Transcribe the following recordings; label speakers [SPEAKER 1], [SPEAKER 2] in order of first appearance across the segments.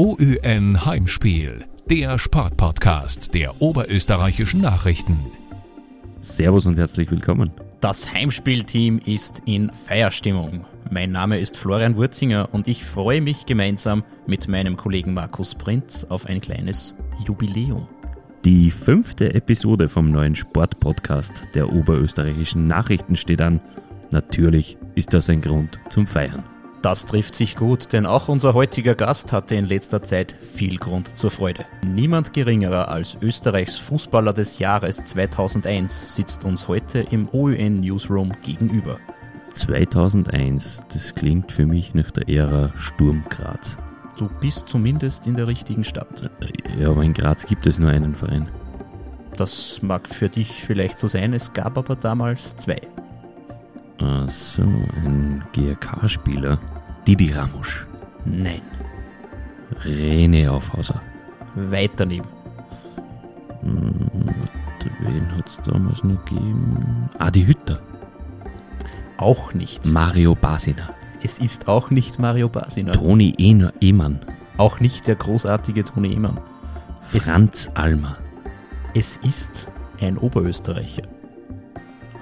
[SPEAKER 1] OÜN Heimspiel, der Sportpodcast der oberösterreichischen Nachrichten.
[SPEAKER 2] Servus und herzlich willkommen.
[SPEAKER 3] Das Heimspielteam ist in Feierstimmung. Mein Name ist Florian Wurzinger und ich freue mich gemeinsam mit meinem Kollegen Markus Prinz auf ein kleines Jubiläum.
[SPEAKER 2] Die fünfte Episode vom neuen Sportpodcast der oberösterreichischen Nachrichten steht an. Natürlich ist das ein Grund zum Feiern.
[SPEAKER 3] Das trifft sich gut, denn auch unser heutiger Gast hatte in letzter Zeit viel Grund zur Freude. Niemand geringerer als Österreichs Fußballer des Jahres 2001 sitzt uns heute im OÜN Newsroom gegenüber.
[SPEAKER 2] 2001, das klingt für mich nach der Ära Sturm Graz.
[SPEAKER 3] Du bist zumindest in der richtigen Stadt.
[SPEAKER 2] Ja, aber in Graz gibt es nur einen Verein.
[SPEAKER 3] Das mag für dich vielleicht so sein, es gab aber damals zwei.
[SPEAKER 2] So, ein GRK-Spieler. Didi Ramusch.
[SPEAKER 3] Nein,
[SPEAKER 2] Rene Aufhauser.
[SPEAKER 3] weit daneben.
[SPEAKER 2] Wen hat es damals noch gegeben? Adi Hütter.
[SPEAKER 3] Auch nicht.
[SPEAKER 2] Mario Basina.
[SPEAKER 3] Es ist auch nicht Mario Basina.
[SPEAKER 2] Toni Ehner- Ehmann.
[SPEAKER 3] Auch nicht der großartige Toni Emann. Es,
[SPEAKER 2] Franz Almer.
[SPEAKER 3] es ist ein Oberösterreicher.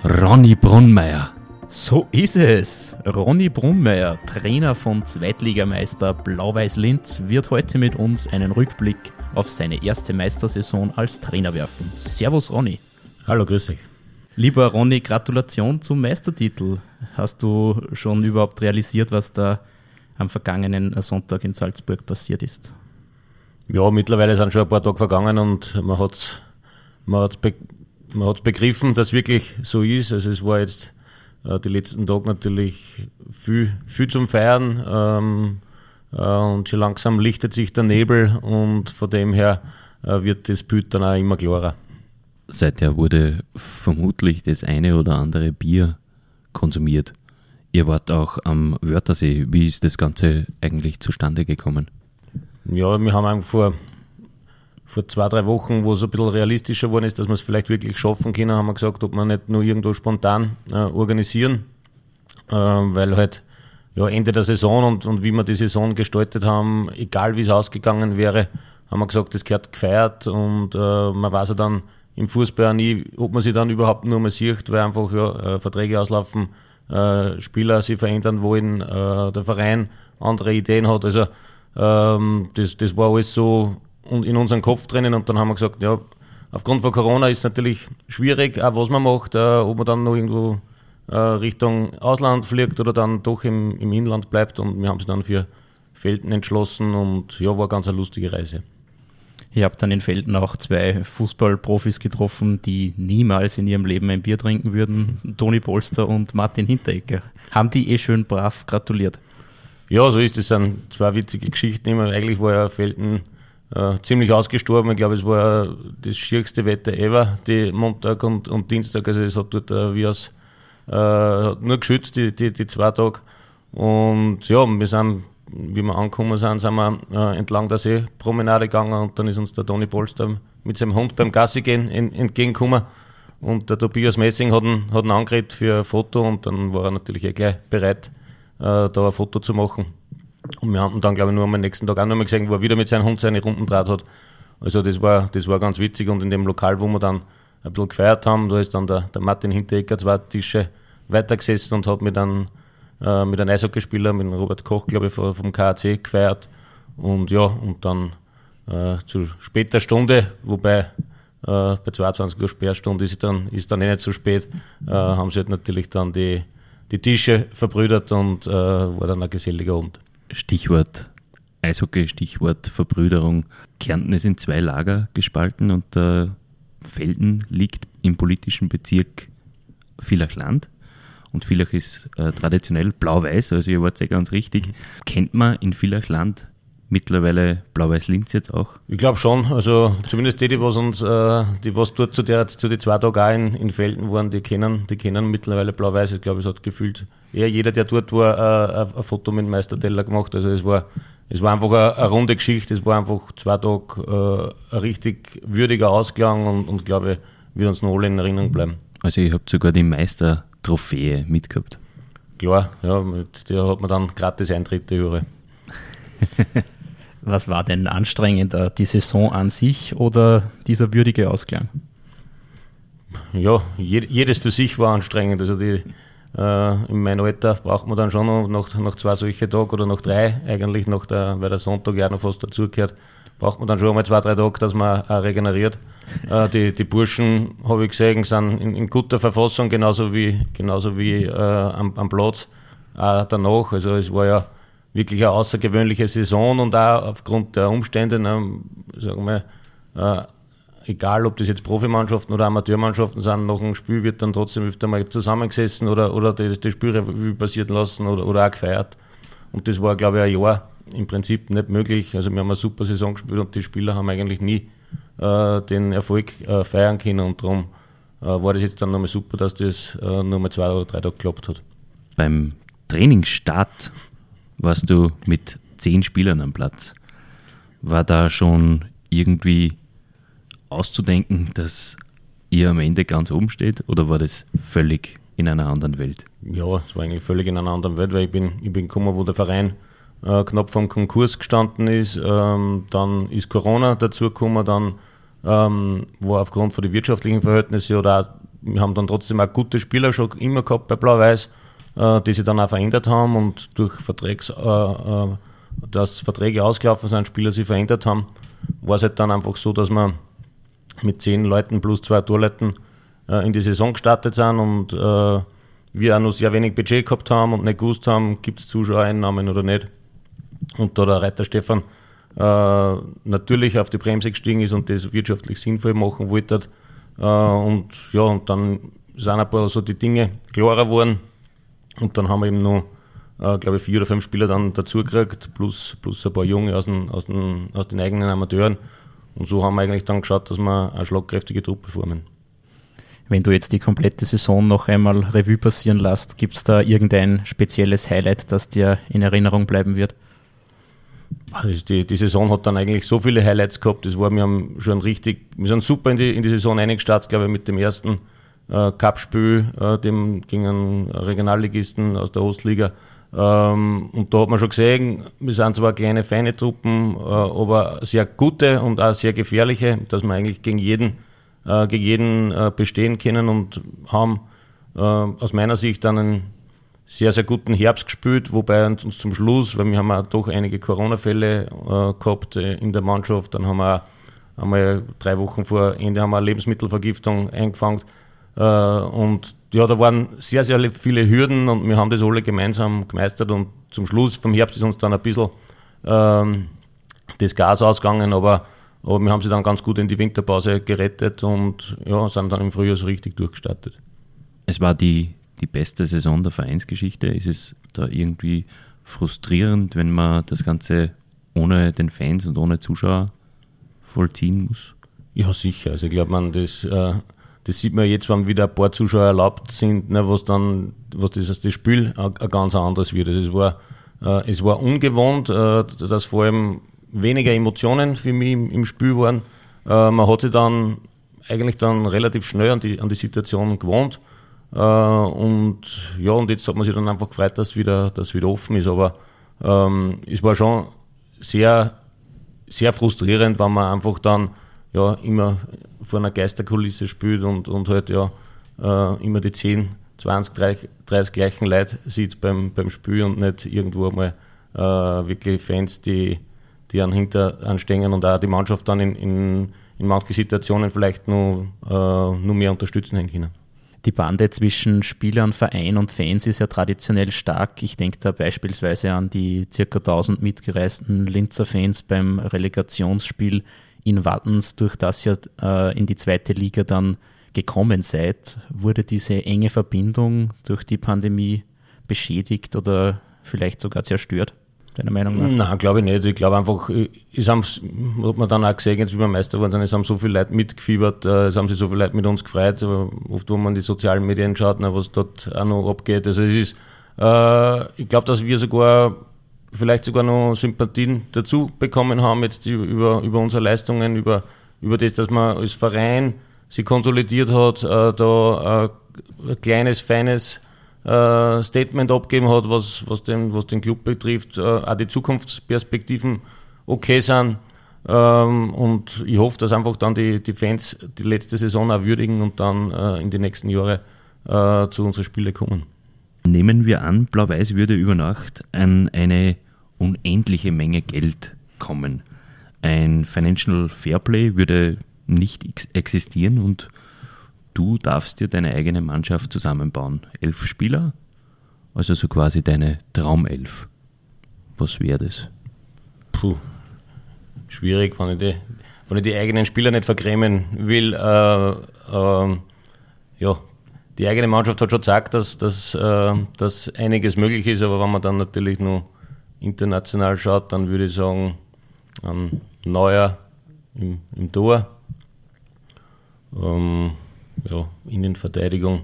[SPEAKER 2] Ronny Brunmeier.
[SPEAKER 3] So ist es. Ronny Brunmeier, Trainer von Zweitligameister Blau-Weiß Linz, wird heute mit uns einen Rückblick auf seine erste Meistersaison als Trainer werfen. Servus Ronny.
[SPEAKER 4] Hallo, grüß dich.
[SPEAKER 3] Lieber Ronny, Gratulation zum Meistertitel. Hast du schon überhaupt realisiert, was da am vergangenen Sonntag in Salzburg passiert ist?
[SPEAKER 4] Ja, mittlerweile sind schon ein paar Tage vergangen und man hat man hat's be man hat's begriffen, dass wirklich so ist. Also es war jetzt äh, die letzten Tage natürlich viel, viel zum Feiern ähm, äh, und schon langsam lichtet sich der Nebel und von dem her äh, wird das Bild dann auch immer klarer.
[SPEAKER 2] Seither wurde vermutlich das eine oder andere Bier konsumiert. Ihr wart auch am Wörthersee. Wie ist das Ganze eigentlich zustande gekommen?
[SPEAKER 4] Ja, wir haben einfach vor, vor zwei, drei Wochen, wo es ein bisschen realistischer geworden ist, dass wir es vielleicht wirklich schaffen können, haben wir gesagt, ob wir nicht nur irgendwo spontan äh, organisieren, äh, weil halt ja, Ende der Saison und, und wie wir die Saison gestaltet haben, egal wie es ausgegangen wäre, haben wir gesagt, das gehört gefeiert und äh, man weiß ja dann im Fußball auch nie, ob man sich dann überhaupt nur mal sieht, weil einfach ja, äh, Verträge auslaufen, äh, Spieler sich verändern wollen, äh, der Verein andere Ideen hat. Also ähm, das, das war alles so und in unserem Kopf drinnen und dann haben wir gesagt, ja, aufgrund von Corona ist es natürlich schwierig, auch was man macht, äh, ob man dann noch irgendwo äh, Richtung Ausland fliegt oder dann doch im, im Inland bleibt und wir haben sich dann für Felden entschlossen und ja, war ganz eine lustige Reise.
[SPEAKER 3] Ihr habt dann in Felden auch zwei Fußballprofis getroffen, die niemals in ihrem Leben ein Bier trinken würden. Toni Polster und Martin Hinteregger. Haben die eh schön brav gratuliert.
[SPEAKER 4] Ja, so ist es. Das sind zwei witzige Geschichten immer. Eigentlich war ja Felden äh, ziemlich ausgestorben. Ich glaube, es war das schierste Wetter ever, die Montag und, und Dienstag. Also es hat dort äh, wie aus äh, nur geschützt, die, die, die zwei Tage. Und ja, wir sind, wie wir angekommen sind, sind wir äh, entlang der Seepromenade gegangen und dann ist uns der Toni Polster mit seinem Hund beim Gassi gehen en, entgegengekommen. Und der Tobias Messing hat ihn, hat ihn angeredet für ein Foto und dann war er natürlich eh gleich bereit, äh, da ein Foto zu machen. Und wir haben dann, glaube ich, nur am nächsten Tag auch noch mal gesehen, wo er wieder mit seinem Hund seine Runden draht hat. Also das war, das war ganz witzig und in dem Lokal, wo wir dann ein bisschen gefeiert haben, da ist dann der, der Martin Hinteregger zwei Tische weitergesessen und hat mit einem, äh, mit einem Eishockeyspieler, mit dem Robert Koch, glaube ich, vom vom KAC gefeiert. Und ja, und dann äh, zu später Stunde, wobei äh, bei 22 Uhr Sperrstunde ist dann, ist dann eh nicht so spät, äh, haben sie halt natürlich dann die, die Tische verbrüdert und äh, war dann ein geselliger Abend.
[SPEAKER 2] Stichwort Eishockey, Stichwort Verbrüderung. Kärnten ist in zwei Lager gespalten und äh, Felden liegt im politischen Bezirk Villachland. Und Villach ist äh, traditionell blau-weiß, also ihr wart ja ganz richtig. Kennt man in Villachland mittlerweile Blau-Weiß-Linz jetzt auch?
[SPEAKER 4] Ich glaube schon, also zumindest die, die was uns, äh, die was dort zu der zu den zwei Tagen auch in, in Felden waren, die kennen, die kennen mittlerweile blau-weiß. Ich glaube, es hat gefühlt eher jeder, der dort war, äh, ein, ein Foto mit dem Meisterteller gemacht. Also es war, es war einfach eine, eine runde Geschichte, es war einfach zwei Tage äh, ein richtig würdiger Ausklang und, und glaube ich, wird uns noch alle in Erinnerung bleiben.
[SPEAKER 2] Also ihr habt sogar die Meistertrophäe mitgehabt.
[SPEAKER 4] Klar, ja, mit der hat man dann gratis Eintritte höre.
[SPEAKER 3] Was war denn anstrengender, die Saison an sich oder dieser würdige Ausklang?
[SPEAKER 4] Ja, jedes für sich war anstrengend. Also die, äh, in meinem Alter braucht man dann schon noch nach, nach zwei solche Tagen oder nach drei, eigentlich nach der, weil der Sonntag ja noch fast dazugehört, braucht man dann schon mal zwei, drei Tage, dass man auch regeneriert. Äh, die, die Burschen, habe ich gesehen, sind in, in, guter Verfassung, genauso wie, genauso wie äh, am, am Platz auch danach. Also es war ja wirklich eine außergewöhnliche Saison und auch aufgrund der Umstände, ne, sagen wir, äh, egal ob das jetzt Profimannschaften oder Amateurmannschaften sind, nach dem Spiel wird dann trotzdem öfter mal zusammengesessen oder, oder das, das Spiel passieren lassen oder, oder auch gefeiert. Und das war, glaube ich, ein Jahr im Prinzip nicht möglich. Also wir haben eine super Saison gespielt und die Spieler haben eigentlich nie äh, den Erfolg äh, feiern können und darum äh, war das jetzt dann nochmal super, dass das äh, nur mal zwei oder drei Tage geklappt hat.
[SPEAKER 2] Beim Trainingsstart warst du mit zehn Spielern am Platz. War da schon irgendwie auszudenken, dass ihr am Ende ganz oben steht oder war das völlig in einer anderen Welt?
[SPEAKER 4] Ja, es war eigentlich völlig in einer anderen Welt, weil ich bin, ich bin gekommen, wo der Verein äh, knapp vom Konkurs gestanden ist. Ähm, dann ist Corona dazu gekommen, dann ähm, war aufgrund von den wirtschaftlichen Verhältnissen oder auch, wir haben dann trotzdem auch gute Spieler schon immer gehabt bei Blau-Weiß, die sich dann auch verändert haben und durch Vertrags, äh, äh dass Verträge ausgelaufen sind, Spieler sich verändert haben, war es halt dann einfach so, dass wir mit zehn Leuten plus zwei Torleuten äh, in die Saison gestartet sind und äh, wir auch noch sehr wenig Budget gehabt haben und nicht gewusst haben, gibt es Zuschauereinnahmen oder nicht. Und da der Reiter Stefan äh, natürlich auf die Bremse gestiegen ist und das wirtschaftlich sinnvoll machen wollte. Äh, und ja, und dann sind ein paar so die Dinge klarer geworden. Und dann haben wir eben noch, äh, glaube ich, vier oder fünf Spieler dann dazugekriegt, plus, plus ein paar Junge aus den, aus, den, aus den eigenen Amateuren. Und so haben wir eigentlich dann geschaut, dass wir eine schlagkräftige Truppe formen.
[SPEAKER 3] Wenn du jetzt die komplette Saison noch einmal Revue passieren lässt, gibt es da irgendein spezielles Highlight, das dir in Erinnerung bleiben wird?
[SPEAKER 4] Also die, die Saison hat dann eigentlich so viele Highlights gehabt. Das war, wir haben schon richtig, wir sind super in die, in die Saison eingestartet, glaube ich, mit dem ersten äh, Cup-Spiel, äh, dem gegen einen Regionalligisten aus der Ostliga. Ähm, und da hat man schon gesehen, wir sind zwar kleine, feine Truppen, äh, aber sehr gute und auch sehr gefährliche, dass wir eigentlich gegen jeden, äh, gegen jeden äh, bestehen können und haben äh, aus meiner Sicht dann einen sehr, sehr guten Herbst gespielt, wobei uns zum Schluss, weil wir haben auch doch einige Corona-Fälle äh, gehabt in der Mannschaft, dann haben wir einmal drei Wochen vor Ende haben wir eine Lebensmittelvergiftung eingefangen und ja, da waren sehr, sehr viele Hürden und wir haben das alle gemeinsam gemeistert und zum Schluss vom Herbst ist uns dann ein bisschen ähm, das Gas ausgegangen, aber, aber wir haben sie dann ganz gut in die Winterpause gerettet und ja, sind dann im Frühjahr so richtig durchgestartet.
[SPEAKER 2] Es war die die beste Saison der Vereinsgeschichte? Ist es da irgendwie frustrierend, wenn man das Ganze ohne den Fans und ohne Zuschauer vollziehen muss?
[SPEAKER 4] Ja, sicher. Also ich glaube, man das, äh, das sieht man jetzt, wenn wieder ein paar Zuschauer erlaubt sind, ne, was dann, was das, das Spiel ein, ein ganz anderes wird. Also es war, äh, es war ungewohnt, äh, dass vor allem weniger Emotionen für mich im, im Spiel waren. Äh, man hat sich dann eigentlich dann relativ schnell an die, an die Situation gewohnt. Äh, und ja, und jetzt hat man sich dann einfach gefreut, dass wieder, dass wieder offen ist. Aber ähm, es war schon sehr, sehr frustrierend, wenn man einfach dann ja immer vor einer Geisterkulisse spielt und, und halt ja äh, immer die 10, 20, 30, 30 gleichen Leute sieht beim, beim Spiel und nicht irgendwo mal äh, wirklich Fans, die, die an hinter anstehen und auch die Mannschaft dann in, in, in manchen Situationen vielleicht nur, äh, nur mehr unterstützen können
[SPEAKER 3] die Bande zwischen Spielern, Verein und Fans ist ja traditionell stark. Ich denke da beispielsweise an die circa 1000 mitgereisten Linzer Fans beim Relegationsspiel in Wattens, durch das ihr äh, in die zweite Liga dann gekommen seid. Wurde diese enge Verbindung durch die Pandemie beschädigt oder vielleicht sogar zerstört? deiner Meinung
[SPEAKER 4] nach? Nein, glaube ich nicht. Ich glaube einfach, es haben, hat man dann auch gesehen, jetzt wie wir Meister geworden sind, es haben so viele Leute mitgefiebert, äh, es haben sich so viele Leute mit uns gefreut, oft, wo man die sozialen Medien schaut, was dort auch noch abgeht. Also es ist, äh, ich glaube, dass wir sogar vielleicht sogar noch Sympathien dazu bekommen haben, jetzt über, über unsere Leistungen, über, über das, dass man als Verein sich konsolidiert hat, äh, da ein kleines, feines äh, Statement abgeben hat, was, was, den, was den Club betrifft, äh, auch die Zukunftsperspektiven okay sind. Ähm, und ich hoffe, dass einfach dann die, die Fans die letzte Saison auch würdigen und dann äh, in die nächsten Jahre äh, zu unseren Spielen kommen.
[SPEAKER 2] Nehmen wir an, Blau-Weiß würde über Nacht an eine unendliche Menge Geld kommen. Ein Financial Fairplay würde nicht existieren und du darfst dir deine eigene Mannschaft zusammenbauen. Elf Spieler, also so quasi deine Traumelf. Was wäre das?
[SPEAKER 4] Puh, schwierig, wenn ich die, wenn ich die eigenen Spieler nicht vergrämen will. Äh, äh, ja, die eigene Mannschaft hat schon gesagt, dass, dass, äh, dass einiges möglich ist, aber wenn man dann natürlich nur international schaut, dann würde ich sagen, ein Neuer im, im Tor. Ähm, ja, Innenverteidigung.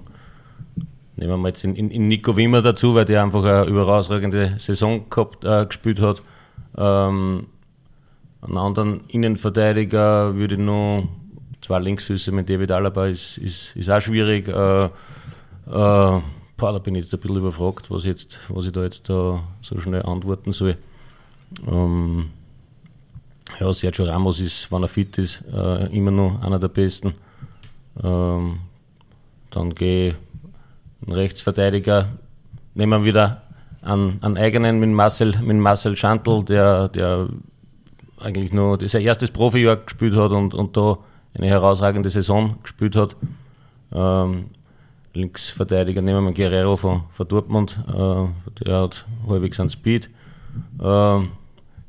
[SPEAKER 4] Nehmen wir jetzt in, in, in, Nico Wimmer dazu, weil der einfach eine überraschende Saison gehabt, äh, gespielt hat. Ähm, einen anderen Innenverteidiger würde ich noch zwei Linksfüße mit David Alaba ist, ist, ist auch schwierig. Äh, äh, boah, da bin ich jetzt ein bisschen überfragt, was, jetzt, was ich da jetzt da so schnell antworten soll. Ähm, ja, Sergio Ramos ist, wenn er fit ist, äh, immer noch einer der besten. Ähm, dann gehe ein Rechtsverteidiger, nehmen wir wieder einen, einen eigenen mit Marcel, mit Marcel Schantl, der, der eigentlich nur sein erstes Profijahr gespielt hat und, und da eine herausragende Saison gespielt hat. Ähm, Linksverteidiger nehmen wir Guerrero von, von Dortmund, äh, der hat halbwegs einen Speed. Ähm,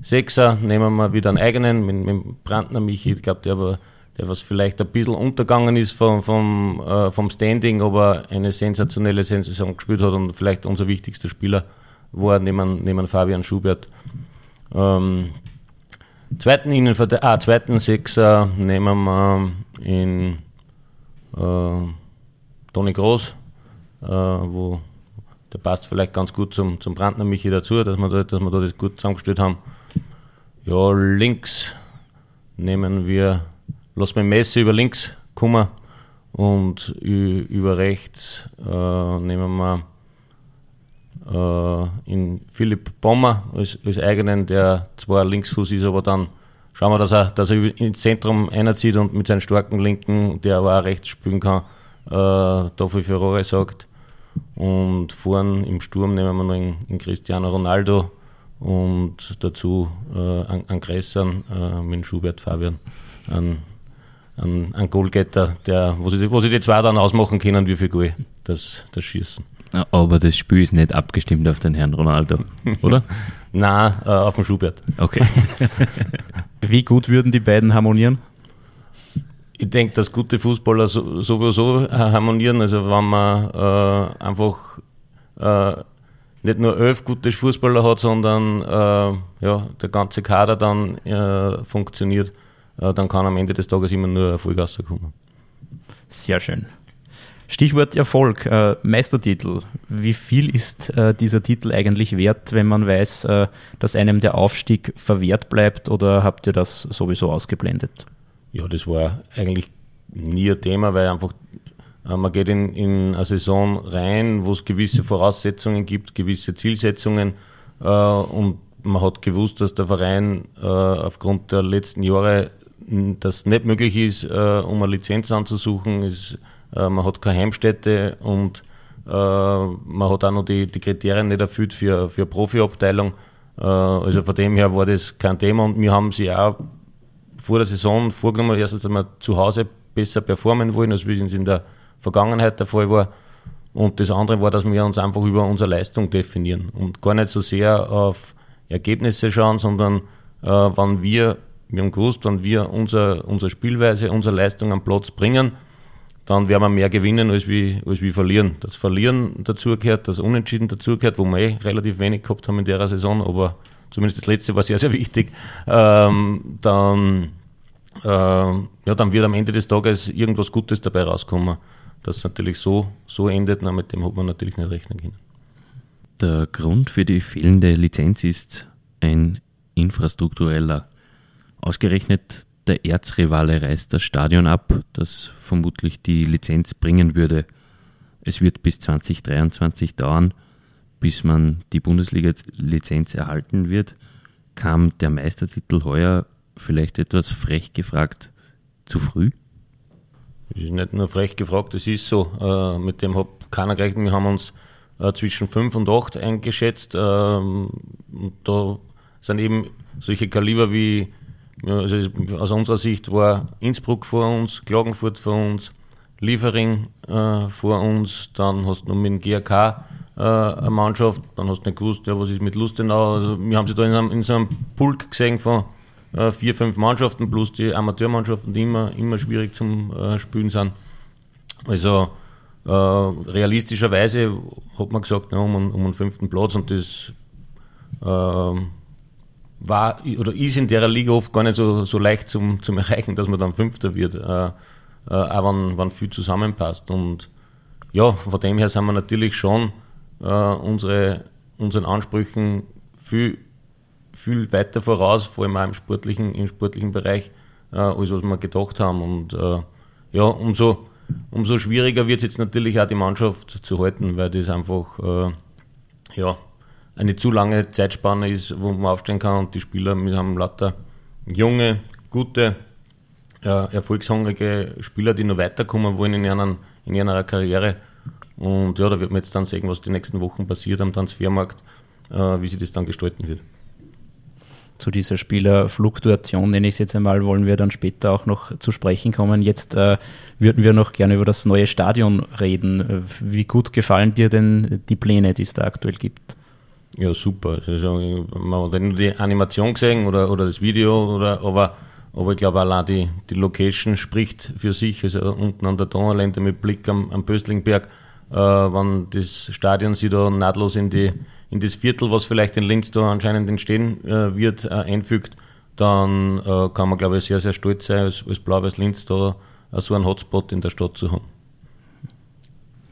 [SPEAKER 4] Sechser nehmen wir wieder einen eigenen mit, mit Brandner Michi, ich glaube, der der was vielleicht ein bisschen untergegangen ist vom, vom, äh, vom Standing, aber eine sensationelle Sensation gespielt hat und vielleicht unser wichtigster Spieler war neben, neben Fabian Schubert. Ähm, zweiten, Innenverte ah, zweiten Sechser nehmen wir in äh, Toni Groß, äh, wo der passt vielleicht ganz gut zum, zum Brandner Michi dazu, dass wir, da, dass wir da das gut zusammengestellt haben. Ja, links nehmen wir lass mir Messi über links kommen und über rechts äh, nehmen wir äh, in Philipp Bommer als, als, eigenen, der zwar Linksfuß ist, aber dann schauen wir, dass er, dass er ins Zentrum einerzieht und mit seinen starken Linken, der aber auch rechts spielen kann, äh, dafür für Rohre sagt. Und vorn im Sturm nehmen wir noch in, in Cristiano Ronaldo und dazu äh, an, an Gressern äh, mit Schubert Fabian. An, ein, ein Goalgetter, der, wo, sie, wo sie die zwei dann ausmachen können, wie viel Goal das, das Schießen.
[SPEAKER 2] Aber das Spiel ist nicht abgestimmt auf den Herrn Ronaldo, oder?
[SPEAKER 4] Nein, äh, auf den Schubert.
[SPEAKER 2] Okay.
[SPEAKER 3] wie gut würden die beiden harmonieren?
[SPEAKER 4] Ich denke, dass gute Fußballer so, sowieso harmonieren. Also wenn man äh, einfach äh, nicht nur elf gute Fußballer hat, sondern äh, ja, der ganze Kader dann äh, funktioniert dann kann am Ende des Tages immer nur Erfolg rauskommen.
[SPEAKER 3] Sehr schön. Stichwort Erfolg, äh, Meistertitel. Wie viel ist äh, dieser Titel eigentlich wert, wenn man weiß, äh, dass einem der Aufstieg verwehrt bleibt oder habt ihr das sowieso ausgeblendet?
[SPEAKER 4] Ja, das war eigentlich nie ein Thema, weil einfach äh, man geht in, in eine Saison rein, wo es gewisse Voraussetzungen gibt, gewisse Zielsetzungen äh, und man hat gewusst, dass der Verein äh, aufgrund der letzten Jahre das nicht möglich ist, äh, um eine Lizenz anzusuchen. Ist, äh, man hat keine Heimstätte und äh, man hat auch noch die, die Kriterien nicht erfüllt für, für Profiabteilung. Also von dem her war das kein Thema und wir haben sie auch vor der Saison vorgenommen, erstens, dass wir zu Hause besser performen wollen, als wie es in der Vergangenheit der Fall war. Und das andere war, dass wir uns einfach über unsere Leistung definieren und gar nicht so sehr auf Ergebnisse schauen, sondern äh, wann wir wir haben gewusst, wenn wir unser, unsere Spielweise, unsere Leistung am Platz bringen, dann werden wir mehr gewinnen als wir, als wir verlieren. Das Verlieren dazugehört, das Unentschieden dazugehört, wo wir eh relativ wenig gehabt haben in der Saison, aber zumindest das letzte war sehr, sehr wichtig. Ähm, dann, äh, ja, dann wird am Ende des Tages irgendwas Gutes dabei rauskommen. Das natürlich so, so endet, na, mit dem hat man natürlich nicht rechnen können.
[SPEAKER 2] Der Grund für die fehlende Lizenz ist ein infrastruktureller. Ausgerechnet der Erzrivale reißt das Stadion ab, das vermutlich die Lizenz bringen würde. Es wird bis 2023 dauern, bis man die Bundesliga-Lizenz erhalten wird. kam der Meistertitel heuer vielleicht etwas frech gefragt zu früh?
[SPEAKER 4] Das ist nicht nur frech gefragt, es ist so. Äh, mit dem hat keiner gerechnet. Wir haben uns äh, zwischen 5 und 8 eingeschätzt. Ähm, und da sind eben solche Kaliber wie, also aus unserer Sicht war Innsbruck vor uns, Klagenfurt vor uns, Liefering äh, vor uns, dann hast du noch mit dem GRK äh, eine Mannschaft, dann hast du nicht gewusst, ja, was ist mit Lustenau. Also wir haben sie da in, einem, in so einem Pulk gesehen von äh, vier, fünf Mannschaften plus die Amateurmannschaften, die immer, immer schwierig zum äh, Spielen sind. Also äh, realistischerweise hat man gesagt, ja, um, um einen fünften Platz und das ähm, war oder ist in der Liga oft gar nicht so, so leicht zum, zum Erreichen, dass man dann Fünfter wird, äh, äh, auch wenn, wenn viel zusammenpasst. Und ja, von dem her sind wir natürlich schon äh, unsere, unseren Ansprüchen viel, viel weiter voraus, vor allem auch im sportlichen, im sportlichen Bereich, äh, als was wir gedacht haben. Und äh, ja, umso, umso schwieriger wird es jetzt natürlich auch die Mannschaft zu halten, weil das einfach äh, ja, eine zu lange Zeitspanne ist, wo man aufstehen kann und die Spieler, wir haben lauter junge, gute, äh, erfolgshungrige Spieler, die noch weiterkommen wollen in ihrer, in ihrer Karriere. Und ja, da wird man jetzt dann sehen, was die nächsten Wochen passiert am Transfermarkt, äh, wie sich das dann gestalten wird.
[SPEAKER 3] Zu dieser Spielerfluktuation, nenne ich es jetzt einmal, wollen wir dann später auch noch zu sprechen kommen. Jetzt äh, würden wir noch gerne über das neue Stadion reden. Wie gut gefallen dir denn die Pläne, die es da aktuell gibt?
[SPEAKER 4] Ja, super. Also, man hat nicht die Animation gesehen oder, oder das Video, oder, aber, aber ich glaube allein die, die Location spricht für sich. Also unten an der Donauländer mit Blick am, am Böstlingberg, äh, wenn das Stadion sich da nahtlos in, die, in das Viertel, was vielleicht in Linz da anscheinend entstehen äh, wird, äh, einfügt, dann äh, kann man, glaube ich, sehr, sehr stolz sein, als, als Blau-Weiß Linz da so einen Hotspot in der Stadt zu haben.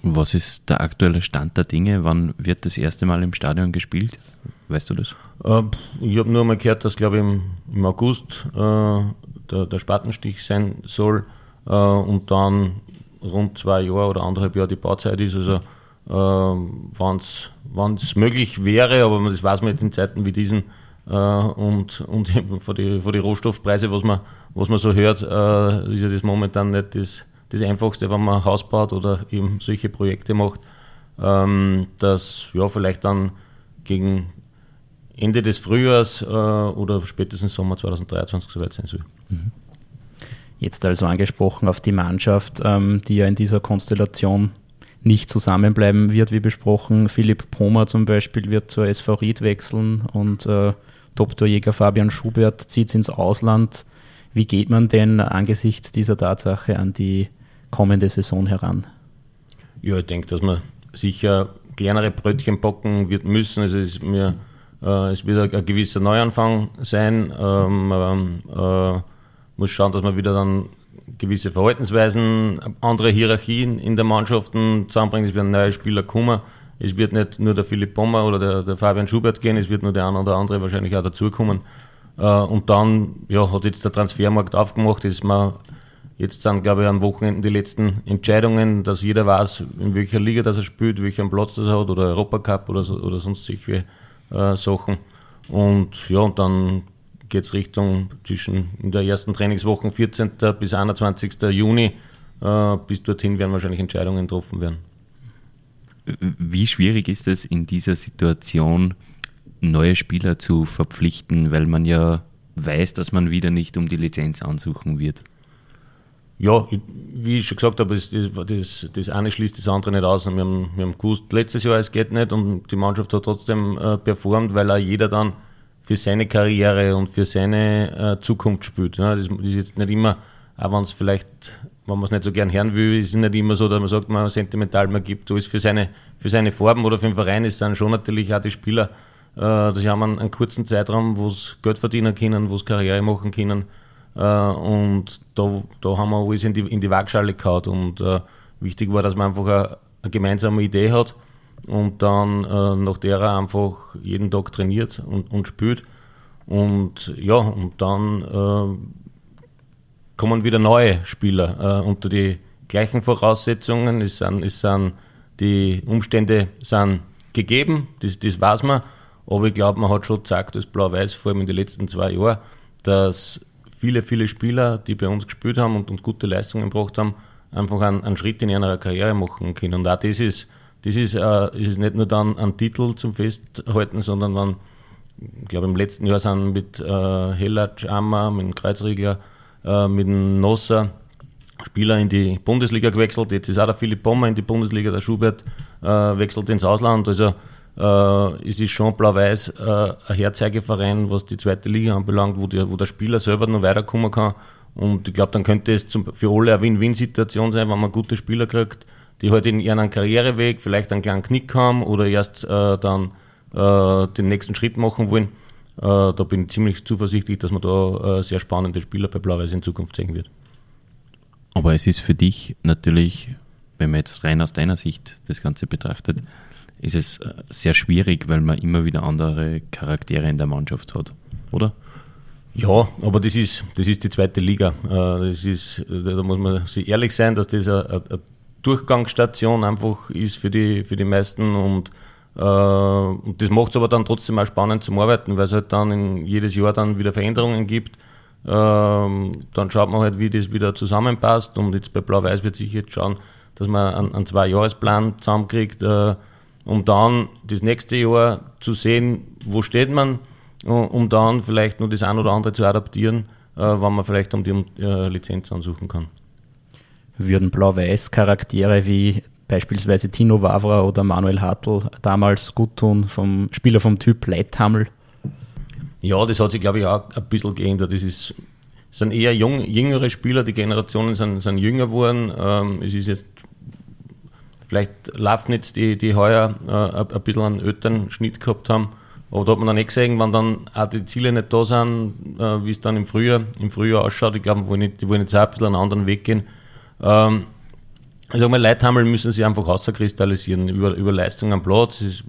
[SPEAKER 2] Was ist der aktuelle Stand der Dinge? Wann wird das erste Mal im Stadion gespielt? Weißt du das?
[SPEAKER 4] Äh, ich habe nur mal gehört, dass, glaube ich, im, im August äh, der, der, Spatenstich sein soll äh, und dann rund zwei Jahre oder anderthalb Jahre die Bauzeit ist. Also, äh, wenn es möglich wäre, aber das weiß man jetzt in Zeiten wie diesen äh, und, und eben vor die, vor die Rohstoffpreise, was man, was man so hört, äh, ist ja das momentan nicht das das Einfachste, wenn man ein Haus baut oder eben solche Projekte macht, ähm, dass ja vielleicht dann gegen Ende des Frühjahrs äh, oder spätestens Sommer 2023 soweit sein soll. Mhm.
[SPEAKER 3] Jetzt also angesprochen auf die Mannschaft, ähm, die ja in dieser Konstellation nicht zusammenbleiben wird, wie besprochen. Philipp Pomer zum Beispiel wird zur SV Ried wechseln und äh, Top-Torjäger Fabian Schubert zieht ins Ausland. Wie geht man denn angesichts dieser Tatsache an die kommende Saison heran?
[SPEAKER 4] Ja, ich denke, dass man sicher kleinere Brötchen backen wird müssen. Also es, mir, äh, es wird ein, gewisser Neuanfang sein. Ähm, ähm, äh, muss schauen, dass man wieder dann gewisse Verhaltensweisen, andere Hierarchien in der Mannschaften zusammenbringt. Es werden neue Spieler kommen. Es wird nicht nur der Philipp Bommer oder der, der Fabian Schubert gehen, es wird nur der eine oder andere wahrscheinlich auch dazukommen. Äh, und dann ja, hat jetzt der Transfermarkt aufgemacht, ist man Jetzt sind, glaube ich, am Wochenende die letzten Entscheidungen, dass jeder weiß, in welcher Liga das er spielt, welchen Platz das er hat oder Europacup oder, so, oder sonst solche äh, Sachen. Und ja, und dann geht es Richtung zwischen in der ersten Trainingswoche 14. bis 21. Juni. Äh, bis dorthin werden wahrscheinlich Entscheidungen getroffen werden.
[SPEAKER 2] Wie schwierig ist es in dieser Situation, neue Spieler zu verpflichten, weil man ja weiß, dass man wieder nicht um die Lizenz ansuchen wird?
[SPEAKER 4] Ja, wie ich schon gesagt habe, das, das, das eine schließt das andere nicht aus. wir haben, wir haben gewusst, letztes Jahr, es geht nicht und die Mannschaft hat trotzdem äh, performt, weil auch jeder dann für seine Karriere und für seine äh, Zukunft spielt. Ja, das, ist jetzt nicht immer, auch wenn es vielleicht, wenn man es nicht so gern hören will, ist es nicht immer so, dass man sagt, man sentimental, man gibt alles für seine, für seine Farben oder für den Verein, es sind schon natürlich auch die Spieler, äh, sie haben einen, einen kurzen Zeitraum, wo sie Geld verdienen können, wo sie Karriere machen können äh, und da, da haben wir alles in die, in die Waagschale gehauen. Und äh, wichtig war, dass man einfach eine, eine gemeinsame Idee hat und dann äh, nach der einfach jeden Tag trainiert und, und spielt. Und ja, und dann äh, kommen wieder neue Spieler äh, unter die gleichen Voraussetzungen. Es sind, es sind, die Umstände sind gegeben, das, das weiß man. Aber ich glaube, man hat schon gezeigt, das Blau-Weiß, vor allem in den letzten zwei Jahren, dass viele, viele Spieler, die bei uns gespielt haben und, und gute Leistungen gebracht haben, einfach einen, einen, Schritt in ihrer Karriere machen können. Und auch das ist, das ist, äh, ist nicht nur dann ein Titel zum Festhalten, sondern dann, ich glaube, im letzten Jahr sind mit äh, Hellatsch, Ammer, mit dem Kreuzriegler, äh, mit dem Nosser Spieler in die Bundesliga gewechselt. Jetzt ist auch der Philipp Bommer in die Bundesliga, der Schubert äh, wechselt ins Ausland. Also äh, es ist schon blau-weiß äh, ein Herzeigeverein, was die zweite Liga anbelangt, wo, die, wo der Spieler selber noch weiterkommen kann. Und ich glaube, dann könnte es zum, für alle eine Win-Win-Situation sein, wenn man gute Spieler kriegt, die halt in ihren Karriereweg vielleicht einen kleinen Knick haben oder erst äh, dann äh, den nächsten Schritt machen wollen. Äh, da bin ich ziemlich zuversichtlich, dass man da äh, sehr spannende Spieler bei Blau-Weiß in Zukunft sehen wird.
[SPEAKER 2] Aber es ist für dich natürlich, wenn man jetzt rein aus deiner Sicht das Ganze betrachtet, ist es äh, sehr schwierig, weil man immer wieder andere Charaktere in der Mannschaft hat, oder?
[SPEAKER 4] Ja, aber das ist, das ist die zweite Liga. Äh, das ist, da muss man sich ehrlich sein, dass das eine, eine Durchgangsstation einfach ist für die, für die meisten und, äh, und das macht es aber dann trotzdem auch spannend zum Arbeiten, weil es halt dann in jedes Jahr dann wieder Veränderungen gibt. Ähm, dann schaut man halt, wie das wieder zusammenpasst und jetzt bei Blau-Weiß wird sich jetzt schauen, dass man einen, einen Zwei-Jahres-Plan zusammenkriegt, äh, um dann das nächste Jahr zu sehen, wo steht man, um dann vielleicht nur das ein oder andere zu adaptieren, äh, wann man vielleicht um die äh, Lizenz ansuchen kann.
[SPEAKER 3] Würden Blau-Weiß Charaktere wie beispielsweise Tino Wavra oder Manuel Hartl damals gut tun, vom Spieler vom Typ Leithammel?
[SPEAKER 4] Ja, das hat sich, glaube ich, auch ein bisschen geändert. Das ist, sind eher jung, jüngere Spieler, die Generationen sind, sind jünger geworden. Ähm, es ist jetzt vielleicht Lafnitz, die, die heuer äh, ein bisschen einen öteren Schnitt gehabt haben. Aber da hat man dann nicht gesehen, wenn dann auch die Ziele nicht da sind, äh, wie es dann im Frühjahr, im Frühjahr ausschaut. Ich glaube, die wollen jetzt auch ein bisschen einen anderen Weg gehen. Ähm, ich sage mal, Leithammel müssen sie einfach rauskristallisieren über, über Leistung am Platz. Es ist,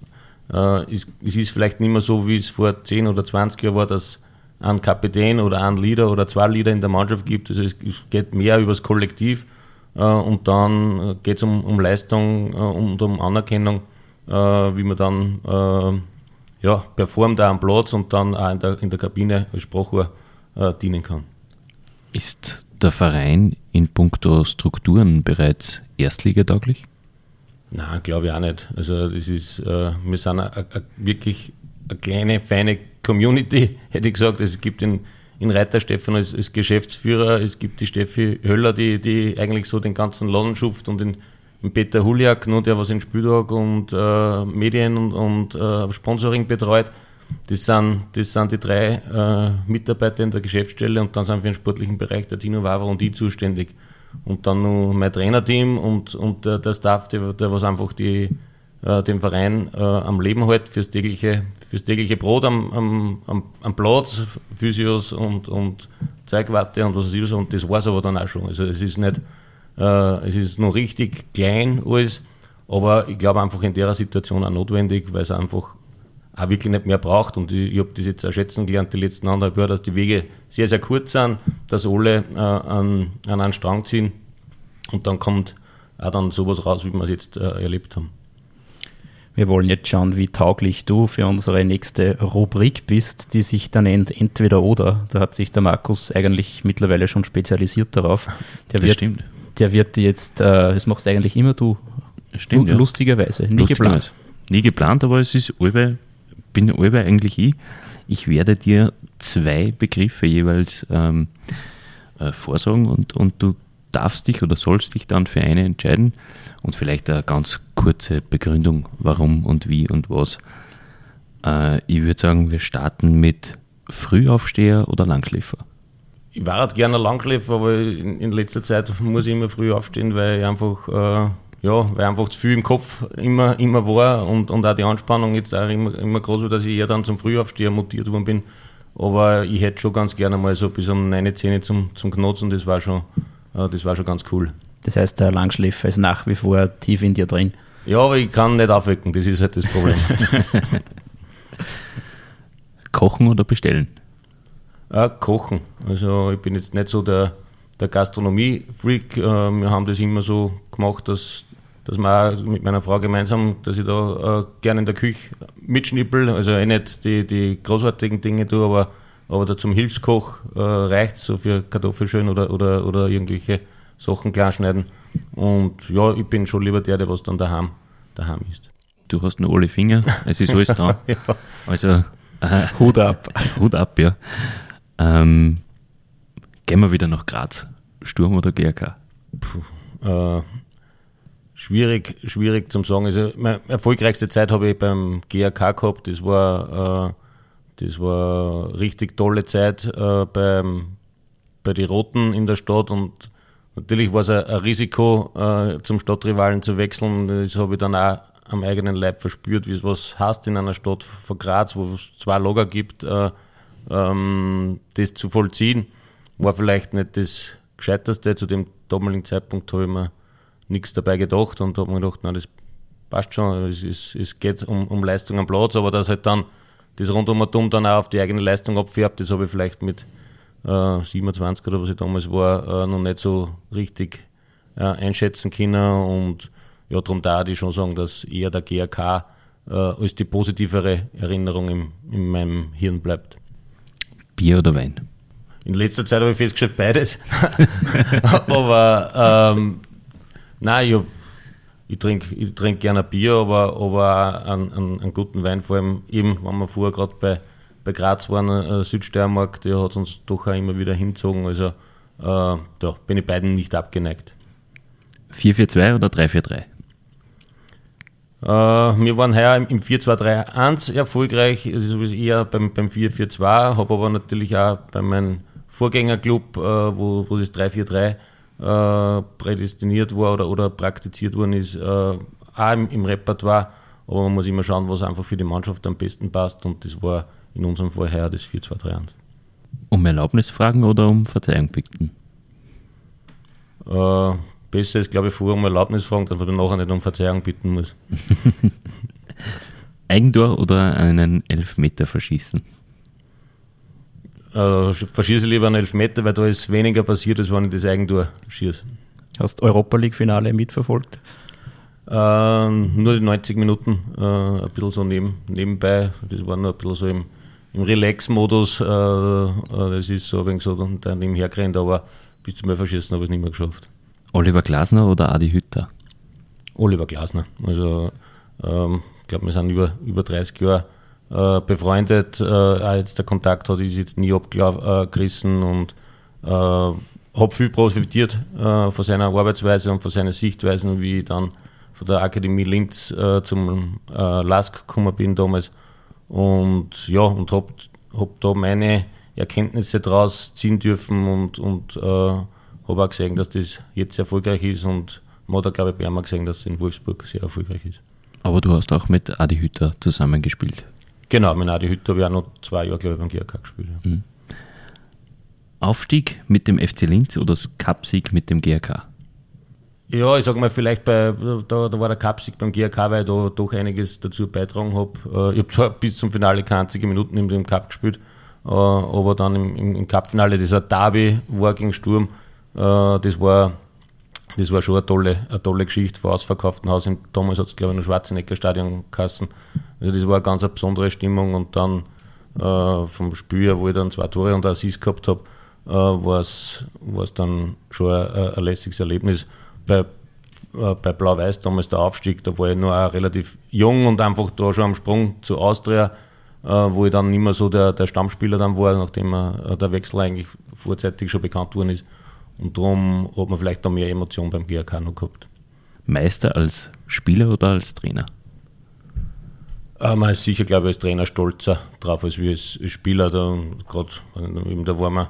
[SPEAKER 4] äh, es, ist vielleicht nicht mehr so, wie es vor 10 oder 20 Jahren war, dass ein Kapitän oder ein Leader oder zwei Leader in der Mannschaft gibt. Also es, es geht mehr über das Kollektiv. Äh, und dann geht es um, um Leistung äh, und um Anerkennung, äh, wie man dann ja, performt auch am Platz und dann auch in der, in der Kabine als Sprachrohr dienen kann.
[SPEAKER 2] Ist der Verein in puncto Strukturen bereits erstligatauglich?
[SPEAKER 4] Nein, glaube ich auch nicht. Also das ist, äh, wir sind a, a, wirklich eine kleine, feine Community, hätte ich gesagt. Es gibt in, in Reiter Stefan als, als, Geschäftsführer, es gibt die Steffi Höller, die, die eigentlich so den ganzen Laden schupft und den, den Peter Huliak, nur der was in Spieltag und äh, Medien und, und äh, Sponsoring betreut. Das sind, das sind die drei äh, Mitarbeiter in der Geschäftsstelle und dann sind für den sportlichen Bereich der Tino Waver und ich zuständig. Und dann noch mein Trainerteam und, und der, der Staff, der, der was einfach die, äh, den Verein äh, am Leben hält, fürs tägliche, fürs tägliche Brot am, am, am, am Platz, Physios und, und Zeugwarte und was weiß ich. Und das war es aber dann auch schon. Also es ist nicht, äh, es ist noch richtig klein alles, aber ich glaube einfach in der Situation auch notwendig, weil es einfach auch wirklich nicht mehr braucht. Und ich, ich habe das jetzt auch schätzen gelernt, die letzten anderthalb Jahre, dass die Wege sehr, sehr kurz sind, dass alle äh, an, an einen Strang ziehen und dann kommt auch dann sowas raus, wie wir es jetzt äh, erlebt haben.
[SPEAKER 3] Wir wollen jetzt schauen, wie tauglich du für unsere nächste Rubrik bist, die sich dann nennt Entweder oder. Da hat sich der Markus eigentlich mittlerweile schon spezialisiert darauf. Der
[SPEAKER 2] das
[SPEAKER 3] wird,
[SPEAKER 2] stimmt.
[SPEAKER 3] Der wird jetzt, äh, das machst eigentlich immer du.
[SPEAKER 2] Stimmt, ja.
[SPEAKER 3] Lustigerweise. Nie
[SPEAKER 2] Lustigerweise.
[SPEAKER 3] geplant.
[SPEAKER 2] Nie geplant, aber es ist allweil, bin allweil eigentlich ich. Ich werde dir zwei Begriffe jeweils ähm, äh, vorsagen und, und du darfst dich oder sollst dich dann für eine entscheiden und vielleicht eine ganz kurze Begründung, warum und wie und was. Äh, ich würde sagen, wir starten mit Frühaufsteher oder Langschläfer.
[SPEAKER 4] Ich war halt gerne Langschläfer, aber in, in, letzter Zeit muss ich immer früh aufstehen, weil ich einfach, äh, ja, weil einfach zu viel im Kopf immer, immer war und, und auch die Anspannung jetzt auch immer, immer groß war, dass ich eher dann zum Frühaufsteher mutiert worden bin. Aber ich hätte schon ganz gerne mal so bis um 9, 10 zum, zum Knotzen, das war schon, äh, das war schon ganz cool.
[SPEAKER 3] Das heißt, der Langschläfer ist nach wie vor tief in dir drin.
[SPEAKER 4] Ja, aber ich kann nicht aufwecken, das ist halt das Problem.
[SPEAKER 2] kochen oder bestellen?
[SPEAKER 4] Äh, kochen. Also ich bin jetzt nicht so der, der Gastronomie-Freak. Äh, wir haben das immer so gemacht, dass dass man mit meiner Frau gemeinsam, dass ich da äh, gerne in der Küche mitschnippel, also eh nicht die, die großartigen Dinge tue, aber, aber da zum Hilfskoch äh, reicht so für Kartoffelschön oder, oder, oder irgendwelche Sachen kleinschneiden. Und ja, ich bin schon lieber der, der was dann daheim, daheim ist.
[SPEAKER 2] Du hast nur alle Finger, es ist alles dran. ja. Also
[SPEAKER 3] äh, Hut ab.
[SPEAKER 2] Hut ab, ja. Ähm, gehen wir wieder nach Graz. Sturm oder GRK?
[SPEAKER 4] Puh, äh, schwierig, schwierig zum sagen. Also meine erfolgreichste Zeit habe ich beim GRK gehabt. Das war, äh, das war richtig tolle Zeit äh, beim, bei den Roten in der Stadt und natürlich war es ein, ein Risiko, äh, zum Stadtrivalen zu wechseln. Das habe ich dann auch am eigenen Leib verspürt, wie es was heißt in einer Stadt von Graz, wo es zwei Lager gibt, äh, ähm, das zu vollziehen. War vielleicht nicht das Gescheiterste. Zu dem damaligen Zeitpunkt habe ich mir nichts dabei gedacht und habe mir gedacht, na, das passt schon, es, ist, es geht um, um Leistung am Platz, aber dass halt dann das Rundum dann auch auf die eigene Leistung abfärbt, das habe ich vielleicht mit äh, 27 oder was ich damals war, äh, noch nicht so richtig äh, einschätzen können und ja, darum da ich schon sagen, dass eher der GRK äh, als die positivere Erinnerung im, in meinem Hirn bleibt.
[SPEAKER 2] Bier oder Wein?
[SPEAKER 4] In letzter Zeit habe ich festgestellt, beides. aber ähm, nein, ich, ich trinke ich trink gerne Bier, aber, aber einen, einen, einen, guten Wein, vor allem eben, wenn wir vorher gerade bei, bei Graz waren, äh, Südsteiermark, der hat uns doch auch immer wieder hingezogen. Also äh, da bin ich beiden nicht abgeneigt.
[SPEAKER 2] 442 oder 343?
[SPEAKER 4] Äh, wir waren heuer im 4-2-3-1 erfolgreich, es ist eher beim, beim 4-4-2, habe aber natürlich auch bei meinem Vorgängerclub, äh, wo, wo das 3-4-3 äh, prädestiniert war oder, oder praktiziert worden ist, äh, auch im, im, Repertoire. Aber man muss immer schauen, was einfach für die Mannschaft am besten passt und das war in unserem Fall heuer das 4-2-3-1.
[SPEAKER 2] Um Erlaubnis fragen oder um Verzeihung bitten?
[SPEAKER 4] Äh, besser ist, glaube ich, vorher um Erlaubnis fragen, dass man nachher nicht um Verzeihung bitten muss.
[SPEAKER 2] Eigentor oder einen Elfmeter verschießen?
[SPEAKER 4] Äh, verschieße lieber einen Elfmeter, weil da ist weniger passiert, als wenn ich das Eigentor schieße.
[SPEAKER 3] Hast du Europa League-Finale mitverfolgt?
[SPEAKER 4] Äh, nur die 90 Minuten, äh, ein bisschen so neben, nebenbei. Das war nur ein bisschen so im, im Relax-Modus. Äh, äh, das ist so ein wenig so dann nebenher gerannt, aber bis zum Verschießen habe ich es nicht mehr geschafft.
[SPEAKER 2] Oliver Glasner oder Adi Hütter?
[SPEAKER 4] Oliver Glasner. Also ähm, ich glaube, wir sind über, über 30 Jahre äh, befreundet. Äh, jetzt der Kontakt hat ist jetzt nie abgerissen und äh, habe viel profitiert äh, von seiner Arbeitsweise und von seiner Sichtweisen, wie ich dann von der Akademie Linz äh, zum äh, LASK gekommen bin damals. Und ja, und habe hab da meine Erkenntnisse daraus ziehen dürfen und, und habe auch gesehen, dass das jetzt erfolgreich ist und man hat glaube ich, bei gesehen, dass es in Wolfsburg sehr erfolgreich ist.
[SPEAKER 2] Aber du hast auch mit Adi Hütter zusammengespielt.
[SPEAKER 4] Genau, mit Adi Hütter habe ich auch noch zwei Jahre, glaube ich, beim GRK gespielt. Ja. Mhm.
[SPEAKER 2] Aufstieg mit dem FC Linz oder das Cupsieg mit dem GRK?
[SPEAKER 4] Ja, ich sage mal, vielleicht bei, da, da war der Cupsieg beim GRK, weil ich da doch einiges dazu beitragen habe. Äh, ich habe zwar bis zum Finale keine einzige Minuten in dem Cup gespielt, äh, aber dann im, im, im Cup-Finale, das ein Derby war gegen Sturm, äh, das war, das war schon eine tolle, eine tolle Geschichte vor ausverkauftem Haus. Damals hat es, glaube ich, noch Schwarzenegger Stadion kassen. Also das war eine ganz eine besondere Stimmung und dann äh, vom Spiel, wo ich dann zwei Tore und Assist gehabt habe, äh, war es dann schon ein, ein lässiges Erlebnis. Bei, äh, bei Blau-Weiß damals der Aufstieg, da war ich noch auch relativ jung und einfach da schon am Sprung zu Austria, äh, wo ich dann nicht mehr so der, der Stammspieler dann war, nachdem äh, der Wechsel eigentlich vorzeitig schon bekannt worden ist. Und darum hat man vielleicht noch mehr Emotionen beim GRK noch gehabt.
[SPEAKER 2] Meister als Spieler oder als Trainer?
[SPEAKER 4] Äh, man ist sicher, glaube ich, als Trainer stolzer drauf als wir als Spieler. Da, gerade, da war, man,